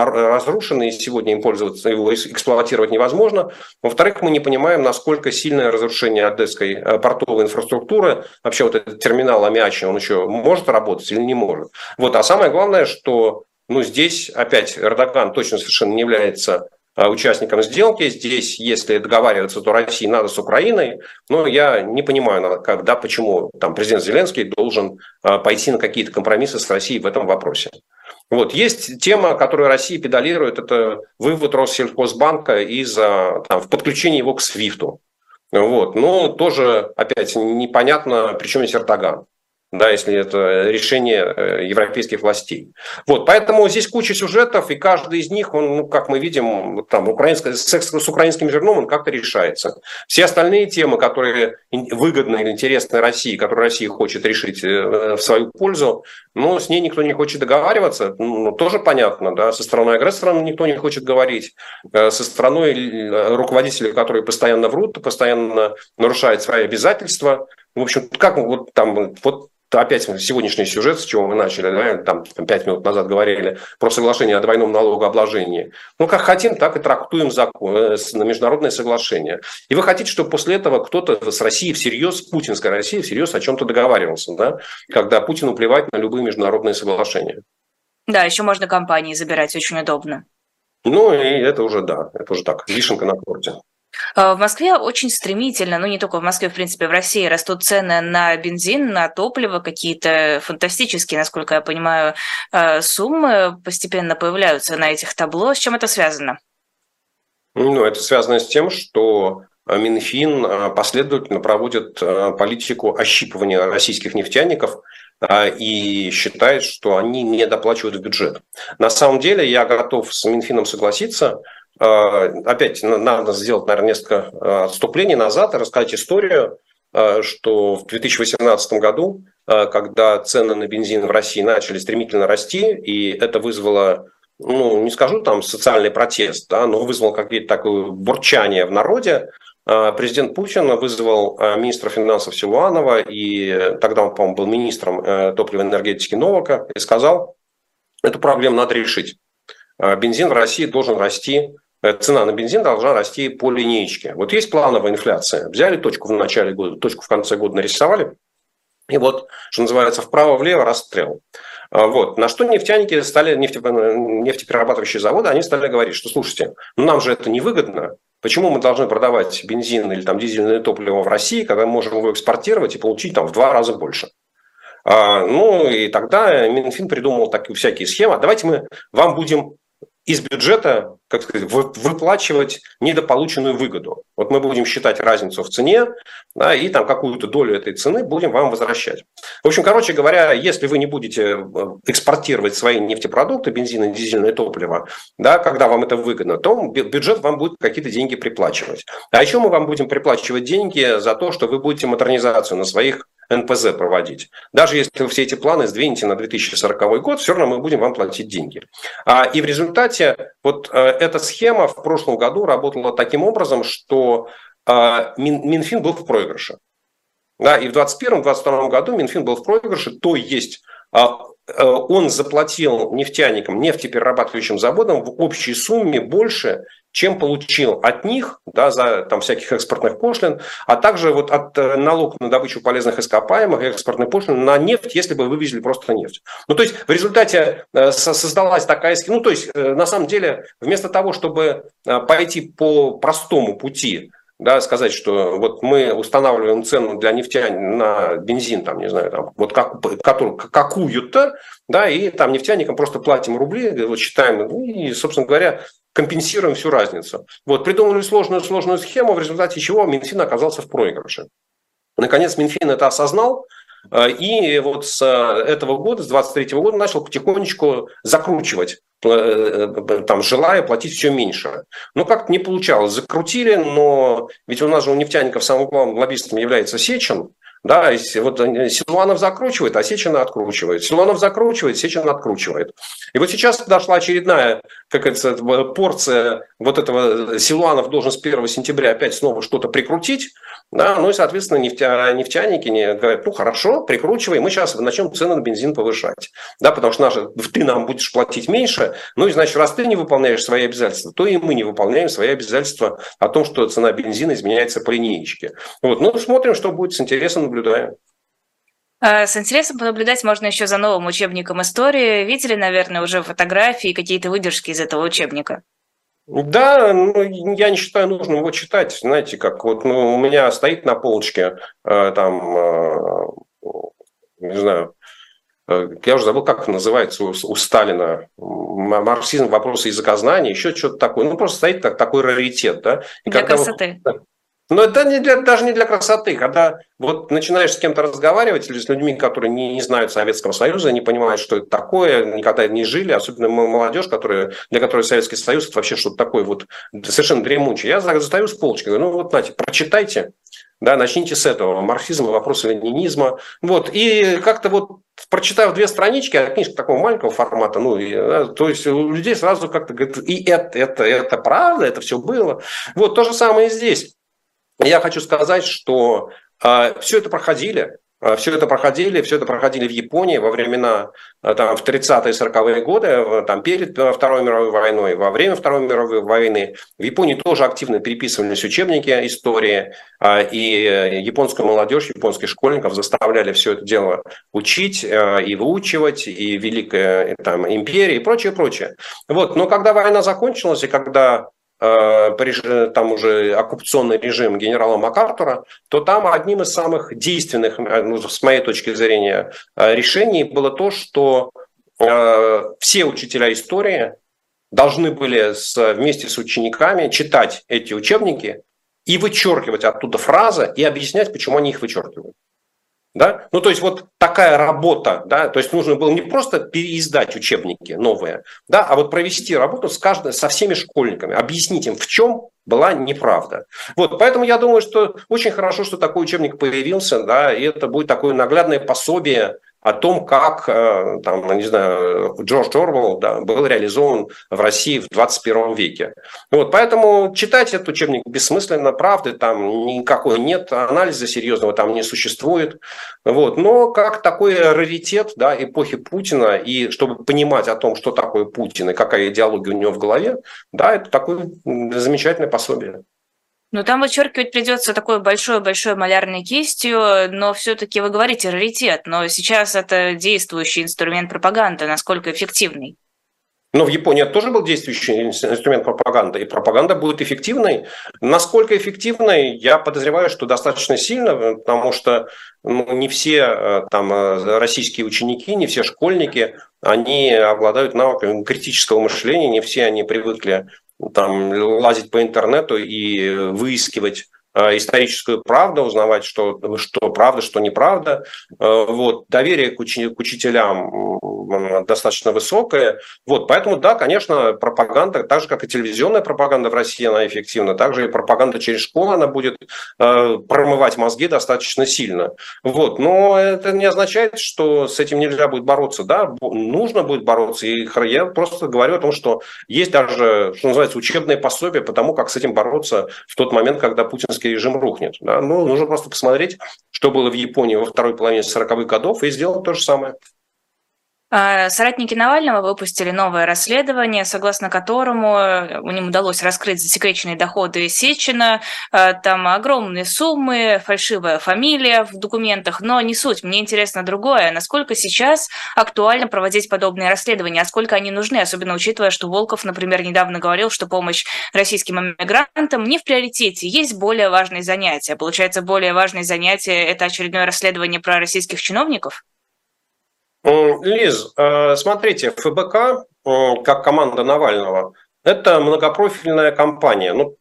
разрушены, и сегодня им пользоваться, его эксплуатировать невозможно. Во-вторых, мы не понимаем, насколько сильное разрушение одесской э, портовой инфраструктуры, вообще вот этот терминал аммиачный, он еще может работать или не может. Вот. А самое главное, что ну, здесь опять Эрдоган точно совершенно не является э, участником сделки. Здесь, если договариваться, то России надо с Украиной. Но я не понимаю, когда, почему там президент Зеленский должен э, пойти на какие-то компромиссы с Россией в этом вопросе. Вот. Есть тема, которую Россия педалирует, это вывод Россельхозбанка из там, в подключение его к СВИФТу. Вот. Ну, тоже, опять, непонятно, при чем здесь Эрдоган да, если это решение э, европейских властей. Вот, поэтому здесь куча сюжетов, и каждый из них, он, ну, как мы видим, там, украинско, с, с украинским зерном он как-то решается. Все остальные темы, которые выгодны или интересны России, которые Россия хочет решить э, в свою пользу, ну, с ней никто не хочет договариваться, ну, тоже понятно, да, со стороной агрессора никто не хочет говорить, э, со стороной руководителей, которые постоянно врут, постоянно нарушают свои обязательства, в общем, как вот там, вот опять сегодняшний сюжет, с чего мы начали, да, там пять минут назад говорили про соглашение о двойном налогообложении. Ну, как хотим, так и трактуем закон, э, на международное соглашение. И вы хотите, чтобы после этого кто-то с Россией всерьез, путинская Россия всерьез о чем-то договаривался, да, когда Путину плевать на любые международные соглашения. Да, еще можно компании забирать, очень удобно. Ну, и это уже, да, это уже так, вишенка на торте. Э, в Москве очень стремительно, ну не только в Москве, в принципе, в России растут цены на бензин, на топливо, какие-то фантастические, насколько я понимаю, э, суммы постепенно появляются на этих табло. С чем это связано? Ну, это связано с тем, что Минфин последовательно проводит э, политику ощипывания российских нефтяников и считает, что они не доплачивают в бюджет. На самом деле я готов с Минфином согласиться, опять надо сделать, наверное, несколько а, отступлений назад и рассказать историю, а, что в 2018 году, когда цены на бензин в России начали стремительно расти, и это вызвало ну, не скажу там социальный протест, да, но вызвал какие-то такое бурчание в народе, президент Путин вызвал министра финансов Силуанова, и тогда он, по-моему, был министром э, топливной энергетики Новака, и сказал, эту проблему надо решить. бензин в России должен расти цена на бензин должна расти по линейке. Вот есть плановая инфляция. Взяли точку в начале года, точку в конце года нарисовали, и вот, что называется, вправо-влево расстрел. А, вот. На что нефтяники стали, нефте, нефтеперерабатывающие заводы, они стали говорить, что, слушайте, ну нам же это невыгодно, Почему мы должны продавать бензин или там дизельное топливо в России, когда мы можем его экспортировать и получить там в два раза больше? А, ну и тогда Минфин придумал такие всякие схемы. Давайте мы вам будем из бюджета, как сказать, выплачивать недополученную выгоду. Вот мы будем считать разницу в цене, да, и там какую-то долю этой цены будем вам возвращать. В общем, короче говоря, если вы не будете э, экспортировать свои нефтепродукты, бензин и дизельное топливо, да, когда вам это выгодно, то бюджет вам будет какие-то деньги приплачивать. А еще мы вам будем приплачивать деньги за то, что вы будете модернизацию на своих НПЗ проводить. Даже если вы все эти планы сдвинете на 2040 год, все равно мы будем вам платить деньги. А, и в результате вот э, эта схема в прошлом году работала таким образом, что а, Минфин был в проигрыше. И в 2021-2022 году Минфин был в проигрыше, то есть а, он заплатил нефтяникам, нефтеперерабатывающим заводам в общей сумме больше, чем получил от них, да, за там всяких экспортных пошлин, а также вот от э, налога на добычу полезных ископаемых и экспортных пошлин на нефть, если бы вывезли просто нефть. Ну, то есть в результате э, создалась такая схема, ну, то есть э, на самом деле вместо того, чтобы пойти по простому пути, да, сказать, что вот мы устанавливаем цену для нефтян на бензин, там, не знаю, там, вот как, какую-то, да, и там нефтяникам просто платим рубли, вот считаем, ну, и, собственно говоря, компенсируем всю разницу. Вот, придумали сложную, сложную схему, в результате чего Минфин оказался в проигрыше. Наконец, Минфин это осознал, и вот с э, этого года, с 23 года начал потихонечку закручивать, э, там, желая платить все меньше. Но как-то не получалось. Закрутили, но ведь у нас же у нефтяников самым главным лоббистом является Сечин, да, вот Силуанов закручивает, а Сечин откручивает. Силуанов закручивает, Сечин откручивает. И вот сейчас подошла очередная, как это, порция вот этого Силуанов должен с 1 сентября опять снова что-то прикрутить. Да, ну и, соответственно, нефтя, нефтяники не говорят, ну хорошо, прикручивай, мы сейчас начнем цены на бензин повышать. Да, потому что наши, ты нам будешь платить меньше, ну и значит, раз ты не выполняешь свои обязательства, то и мы не выполняем свои обязательства о том, что цена бензина изменяется по линеечке. Вот, ну смотрим, что будет, с интересом наблюдаем. А, с интересом понаблюдать можно еще за новым учебником истории. Видели, наверное, уже фотографии, какие-то выдержки из этого учебника? Да, ну, я не считаю нужным его читать. Знаете, как вот ну, у меня стоит на полочке э, там, э, не знаю, э, я уже забыл, как называется у, у Сталина, марксизм, вопросы языкознания, еще что-то такое. Ну, просто стоит так, такой раритет. Да? И Для красоты. Вот, но это не для, даже не для красоты. Когда вот начинаешь с кем-то разговаривать или с людьми, которые не, не знают Советского Союза, не понимают, что это такое, никогда не жили, особенно молодежь, которая, для которой Советский Союз это вообще что-то такое вот совершенно дремучее. Я застаю с полочки, говорю, ну вот, знаете, прочитайте, да, начните с этого, марксизм, вопросы ленинизма. Вот, и как-то вот прочитав две странички, а книжка такого маленького формата, ну, и, да, то есть у людей сразу как-то говорят, и это, это, это правда, это все было. Вот то же самое и здесь. Я хочу сказать, что э, а, все это проходили, а, все это проходили, все это проходили в Японии во времена, а, там, в 30-е 40-е годы, там, перед Второй мировой войной, во время Второй мировой войны. В Японии тоже активно переписывались учебники истории, и э, японскую молодежь, японских школьников заставляли все это дело учить и выучивать, и Великая там, империя, и прочее, прочее. Вот. Но когда война закончилась, и когда Э, там уже оккупационный режим генерала МакАртура, то там одним из самых действенных, э, ну, с моей точки зрения, э, решений было то, что все учителя истории должны были вместе с учениками читать эти учебники и вычеркивать оттуда фразы и объяснять, почему они их вычеркивают. Да? Ну, то есть вот такая работа, да, то есть нужно было не просто переиздать учебники новые, да, а вот провести работу с каждой, со всеми школьниками, объяснить им, в чем была неправда. Вот, поэтому я думаю, что очень хорошо, что такой учебник появился, да, и это будет такое наглядное пособие о том, как, э, там, не знаю, Джордж Орвелл да, был реализован в России в 21 веке. Вот, поэтому читать этот учебник бессмысленно, правды там никакой нет, анализа серьезного там не существует. Вот, но как такой раритет да, эпохи Путина, и чтобы понимать о том, что такое Путин и какая идеология у него в голове, да, это такое замечательное пособие. Ну, там вычеркивать придется такой большой-большой малярной кистью, но все-таки вы говорите раритет, но сейчас это действующий инструмент пропаганды, насколько эффективный? Но в Японии это тоже был действующий инструмент пропаганды, и пропаганда будет эффективной. Насколько эффективной, я подозреваю, что достаточно сильно, потому что ну, не все э, там, э, российские ученики, не все школьники, они обладают навыками критического мышления, не все они привыкли там, лазить по интернету и выискивать историческую правду, узнавать, что, что правда, что неправда. Э, вот. Доверие к, уч, к учителям достаточно высокое. Вот. Поэтому, да, конечно, пропаганда, так же, как и телевизионная пропаганда в России, она эффективна, также и пропаганда через школу, она будет э, промывать мозги достаточно сильно. Вот. Но это не означает, что с этим нельзя будет бороться. Да, нужно будет бороться. И я просто говорю о том, что есть даже, что называется, учебные пособия по тому, как с этим бороться в тот момент, когда путинский путинский режим рухнет. Да? Ну, нужно просто посмотреть, что было в Японии во второй половине 40-х годов, и сделать то же самое. А, соратники Навального выпустили новое расследование, согласно которому э, им удалось раскрыть засекреченные доходы Сечина. А, там огромные суммы, фальшивая фамилия в документах, но не суть. Мне интересно другое. Насколько сейчас актуально проводить подобные расследования, а сколько они нужны, особенно учитывая, что Волков, например, недавно говорил, что помощь российским иммигрантам не в приоритете. Есть более важные занятия. Получается, более важные занятия – это очередное расследование про российских чиновников? Лиз, э, смотрите, ФБК, как команда Навального, это многопрофильная компания, ну,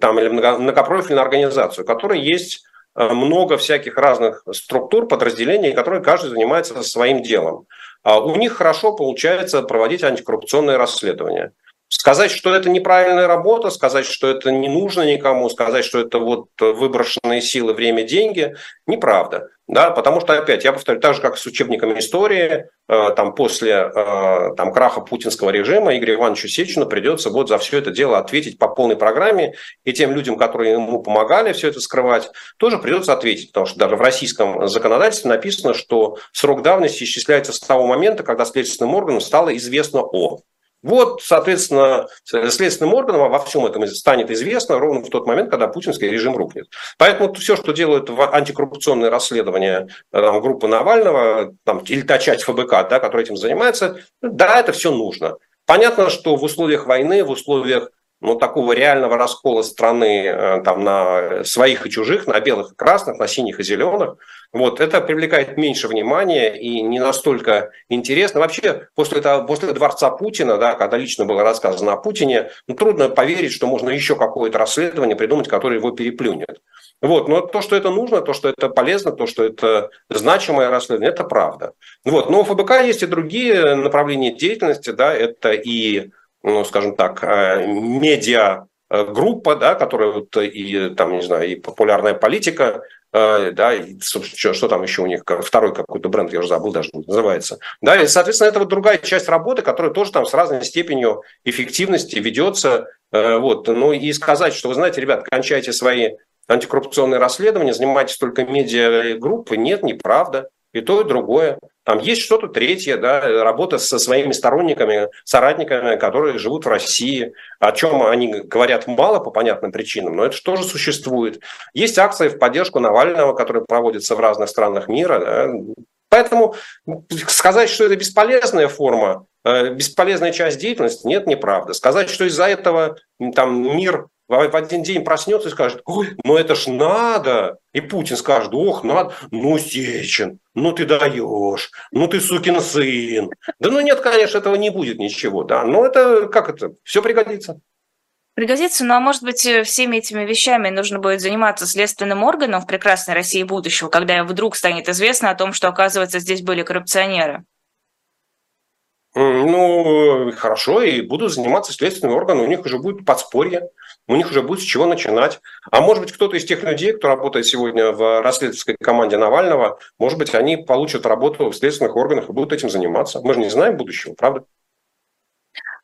там, или многопрофильная организация, у которой есть э, много всяких разных структур, подразделений, которые каждый занимается своим делом. А у них хорошо получается проводить антикоррупционные расследования. Сказать, что это неправильная работа, сказать, что это не нужно никому, сказать, что это вот выброшенные силы, время, деньги, неправда. Да, потому что, опять, я повторю, так же, как с учебниками истории, э, там, после э, там, краха путинского режима Игорю Ивановичу Сечину придется вот за все это дело ответить по полной программе, и тем людям, которые ему помогали все это скрывать, тоже придется ответить, потому что даже в российском законодательстве написано, что срок давности исчисляется с того момента, когда следственным органам стало известно о. Вот, соответственно, следственным органам во всем этом станет известно ровно в тот момент, когда путинский режим рухнет. Поэтому все, что делают антикоррупционные расследования э, там, группы Навального там, или та часть ФБК, да, которая этим занимается, да, это все нужно. Понятно, что в условиях войны, в условиях ну, такого реального раскола страны э, там, на своих и чужих, на белых и красных, на синих и зеленых, вот, это привлекает меньше внимания и не настолько интересно. Вообще, после, этого, после дворца Путина, да, когда лично было рассказано о Путине, ну, трудно поверить, что можно еще какое-то расследование придумать, которое его переплюнет. Вот, но то, что это нужно, то, что это полезно, то, что это значимое расследование, это правда. Вот, но у ФБК есть и другие направления деятельности, да, это и ну, скажем так, э, медиа группа, да, которая вот и там, не знаю, и популярная политика, э, да, и, что, что там еще у них, второй какой-то бренд, я уже забыл даже, называется. Да, и, соответственно, это вот другая часть работы, которая тоже там с разной степенью эффективности ведется. Э, вот. Ну и сказать, что, вы знаете, ребят, кончайте свои антикоррупционные расследования, занимайтесь только медиагруппой, нет, неправда. И то, и другое. Там есть что-то третье, да, работа со своими сторонниками, соратниками, которые живут в России, о чем они говорят мало по понятным причинам, но это тоже существует. Есть акции в поддержку Навального, которые проводятся в разных странах мира. Да. Поэтому сказать, что это бесполезная форма, э, бесполезная часть деятельности, нет, неправда. Сказать, что из-за этого там мир в один день проснется и скажет, ой, ну это ж надо. И Путин скажет, ох, надо, ну, Сечин, ну ты даешь, ну ты сукин сын. Да ну нет, конечно, этого не будет ничего, да. Но это, как это, все пригодится. Пригодится, ну а может быть, э, всеми этими вещами нужно будет заниматься следственным органом в прекрасной России будущего, когда вдруг станет известно о том, что, оказывается, здесь были коррупционеры? Ну, хорошо, и будут заниматься следственные органы, у них уже будет подспорье, у них уже будет с чего начинать. А может быть, кто-то из тех людей, кто работает сегодня в расследовательской команде Навального, может быть, они получат работу в следственных органах и будут этим заниматься. Мы же не знаем будущего, правда?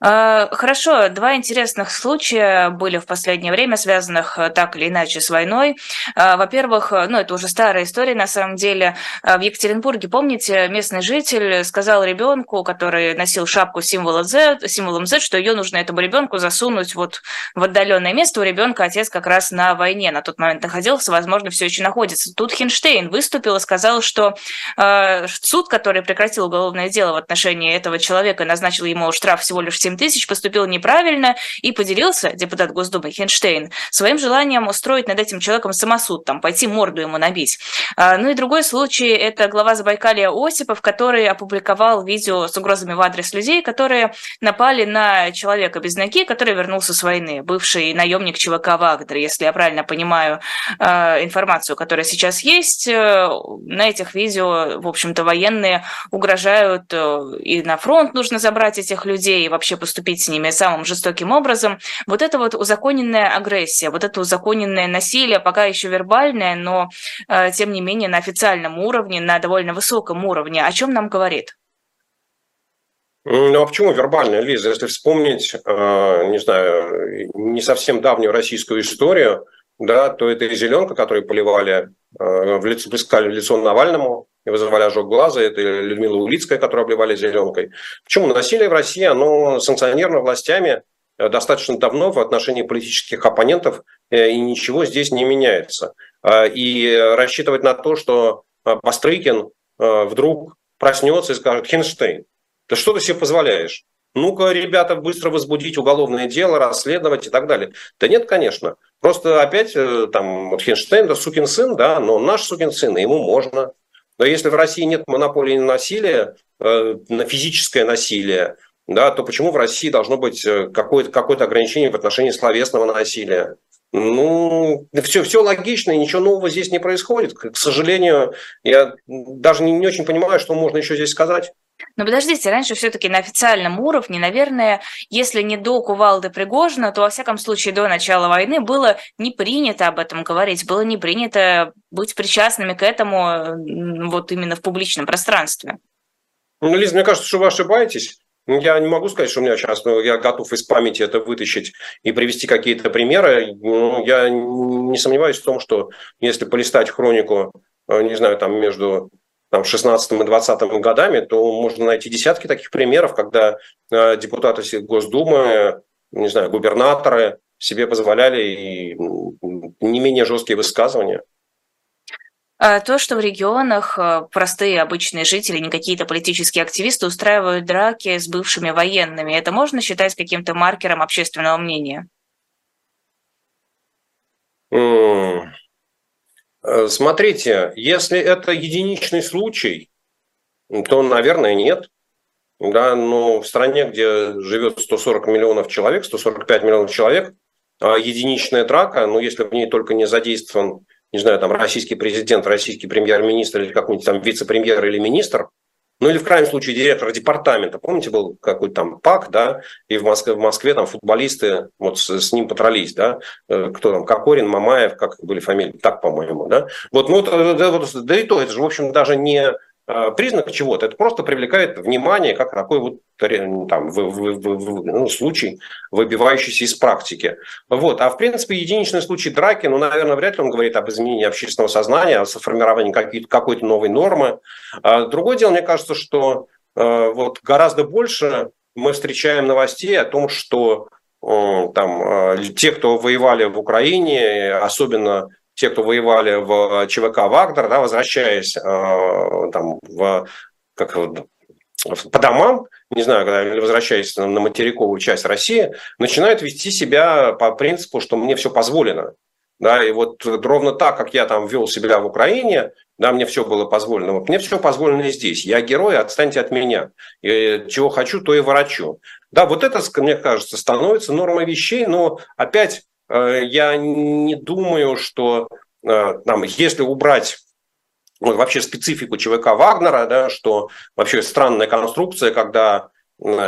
А, хорошо, два интересных случая были в последнее время, связанных э, так или иначе с войной. А, во-первых, э, ну это уже старая история на самом деле. А, в Екатеринбурге, помните, местный житель сказал ребенку, который носил шапку символа Z, символом Z, что ее нужно этому ребенку засунуть вот в отдаленное место. У ребенка отец как раз на войне на тот момент находился, возможно, все еще находится. Тут Хинштейн выступил и сказал, что э, суд, который прекратил уголовное дело в отношении этого человека, назначил ему штраф всего лишь 7 тысяч, поступил неправильно и поделился, депутат Госдумы Хенштейн, своим желанием устроить над этим человеком самосуд, там, пойти морду ему набить. А, ну и другой случай – это глава Забайкалья Осипов, который опубликовал видео с угрозами в адрес людей, которые напали на человека без ноги, который вернулся с войны, бывший наемник ЧВК «Вагнер», если я правильно понимаю а, информацию, которая сейчас есть. Э, на этих видео, в общем-то, военные угрожают, э, и на фронт нужно забрать этих людей, и вообще поступить с ними самым жестоким образом. Вот это вот узаконенная агрессия, вот это узаконенное насилие, пока еще вербальное, но э, тем не менее на официальном уровне, на довольно высоком уровне, о чем нам говорит? Ну а почему вербальная, Лиза? Если вспомнить, э, не знаю, не совсем давнюю российскую историю, да, то это и зеленка, которую поливали э, в лицо, плескали в лицо Навальному, и вызывали ожог глаза, это Людмила Улицкая, которую обливали зеленкой. Почему? Насилие в России, оно санкционировано властями э, достаточно давно в отношении политических оппонентов, э, и ничего здесь не меняется. А, и рассчитывать на то, что э, Бастрыкин вдруг проснется и скажет, Хинштейн, ты что ты себе позволяешь? Ну-ка, ребята, быстро возбудить уголовное дело, расследовать и так далее. Да нет, конечно. Просто опять там вот Хинштейн, да, сукин сын, да, но наш сукин сын, ему можно. Но если в России нет монополии на насилие, э, на физическое насилие, да, то почему в России должно быть э, какое-то какое ограничение в отношении словесного насилия? Ну, все, все логично, и ничего нового здесь не происходит. К сожалению, я даже не, не очень понимаю, что можно еще здесь сказать. Но подождите, раньше все-таки на официальном уровне, наверное, если не до Кувалды Пригожина, то, во всяком случае, до начала войны было не принято об этом говорить, было не принято быть причастными к этому вот именно в публичном пространстве. Ну, Лиза, мне кажется, что вы ошибаетесь. Я не могу сказать, что у меня сейчас, но я готов из памяти это вытащить и привести какие-то примеры. Ну, я не сомневаюсь в том, что если полистать хронику, э, не знаю, там между там, 16 и 20 годами, то можно найти десятки таких примеров, когда э, депутаты Госдумы, не знаю, губернаторы себе позволяли и не менее жесткие высказывания. А то, что в регионах э, простые обычные жители, не какие-то политические активисты устраивают драки с бывшими военными, это можно считать каким-то маркером общественного мнения? Смотрите, если это единичный случай, то, наверное, нет. Да, но в стране, где живет 140 миллионов человек, 145 миллионов человек, а единичная драка, ну, если в ней только не задействован, не знаю, там, российский президент, российский премьер-министр или какой-нибудь там вице-премьер или министр, ну или в крайнем случае директор департамента. Помните, был какой-то там ПАК, да, и в Москве, в Москве там футболисты вот с, с ним потрались, да, э, кто там, Кокорин, Мамаев, как были фамилии, так, по-моему, да. Вот, ну, да, да, да и то, это же, в общем, даже не Э, признак чего-то. Это просто привлекает внимание, как такой вот там, в, в, в, ну, случай, выбивающийся из практики. Вот. А в принципе, единичный случай драки, ну, наверное, вряд ли он говорит об изменении общественного сознания, о сформировании какой-то новой нормы. А другое дело, мне кажется, что э, вот гораздо больше мы встречаем новостей о том, что э, там, те, кто воевали в Украине, особенно те, кто воевали в ЧВК Вагнер, да, возвращаясь э, там, в, как, по домам, не знаю, когда возвращаясь на материковую часть России, начинают вести себя по принципу, что мне все позволено. Да, и вот ровно так, как я там вел себя в Украине, да, мне все было позволено. Вот мне все позволено здесь. Я герой, отстаньте от меня. И чего хочу, то и ворочу. Да, вот это, мне кажется, становится нормой вещей, но опять Э, я не думаю, что э, там, если убрать ну, вообще специфику ЧВК Вагнера, да, что вообще странная конструкция, когда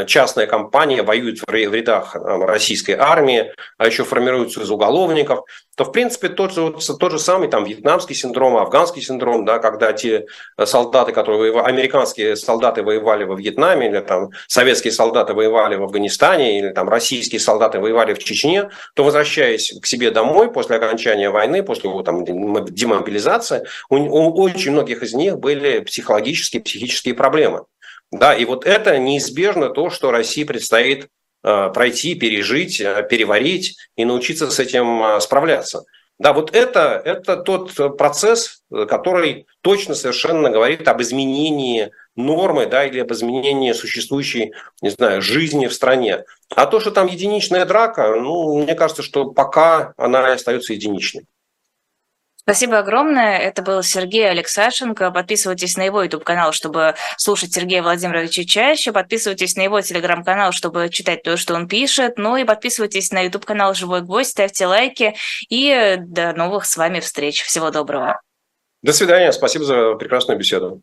частная компания воюет в рядах российской армии, а еще формируются из уголовников, то, в принципе, тот же, тот же самый там вьетнамский синдром, афганский синдром, да, когда те солдаты, которые американские солдаты воевали во Вьетнаме, или там советские солдаты воевали в Афганистане, или там российские солдаты воевали в Чечне, то, возвращаясь к себе домой после окончания войны, после его там демобилизации, у, у очень многих из них были психологические, психические проблемы. Да, и вот это неизбежно то, что России предстоит э, пройти, пережить, э, переварить и научиться с этим э, справляться. Да, вот это, это тот процесс, который точно совершенно говорит об изменении нормы да, или об изменении существующей, не знаю, жизни в стране. А то, что там единичная драка, ну, мне кажется, что пока она остается единичной. Спасибо огромное. Это был Сергей Алексашенко. Подписывайтесь на его YouTube-канал, чтобы слушать Сергея Владимировича чаще. Подписывайтесь на его телеграм-канал, чтобы читать то, что он пишет. Ну и подписывайтесь на YouTube-канал «Живой гвоздь», ставьте лайки. И до новых с вами встреч. Всего доброго. До свидания. Спасибо за прекрасную беседу.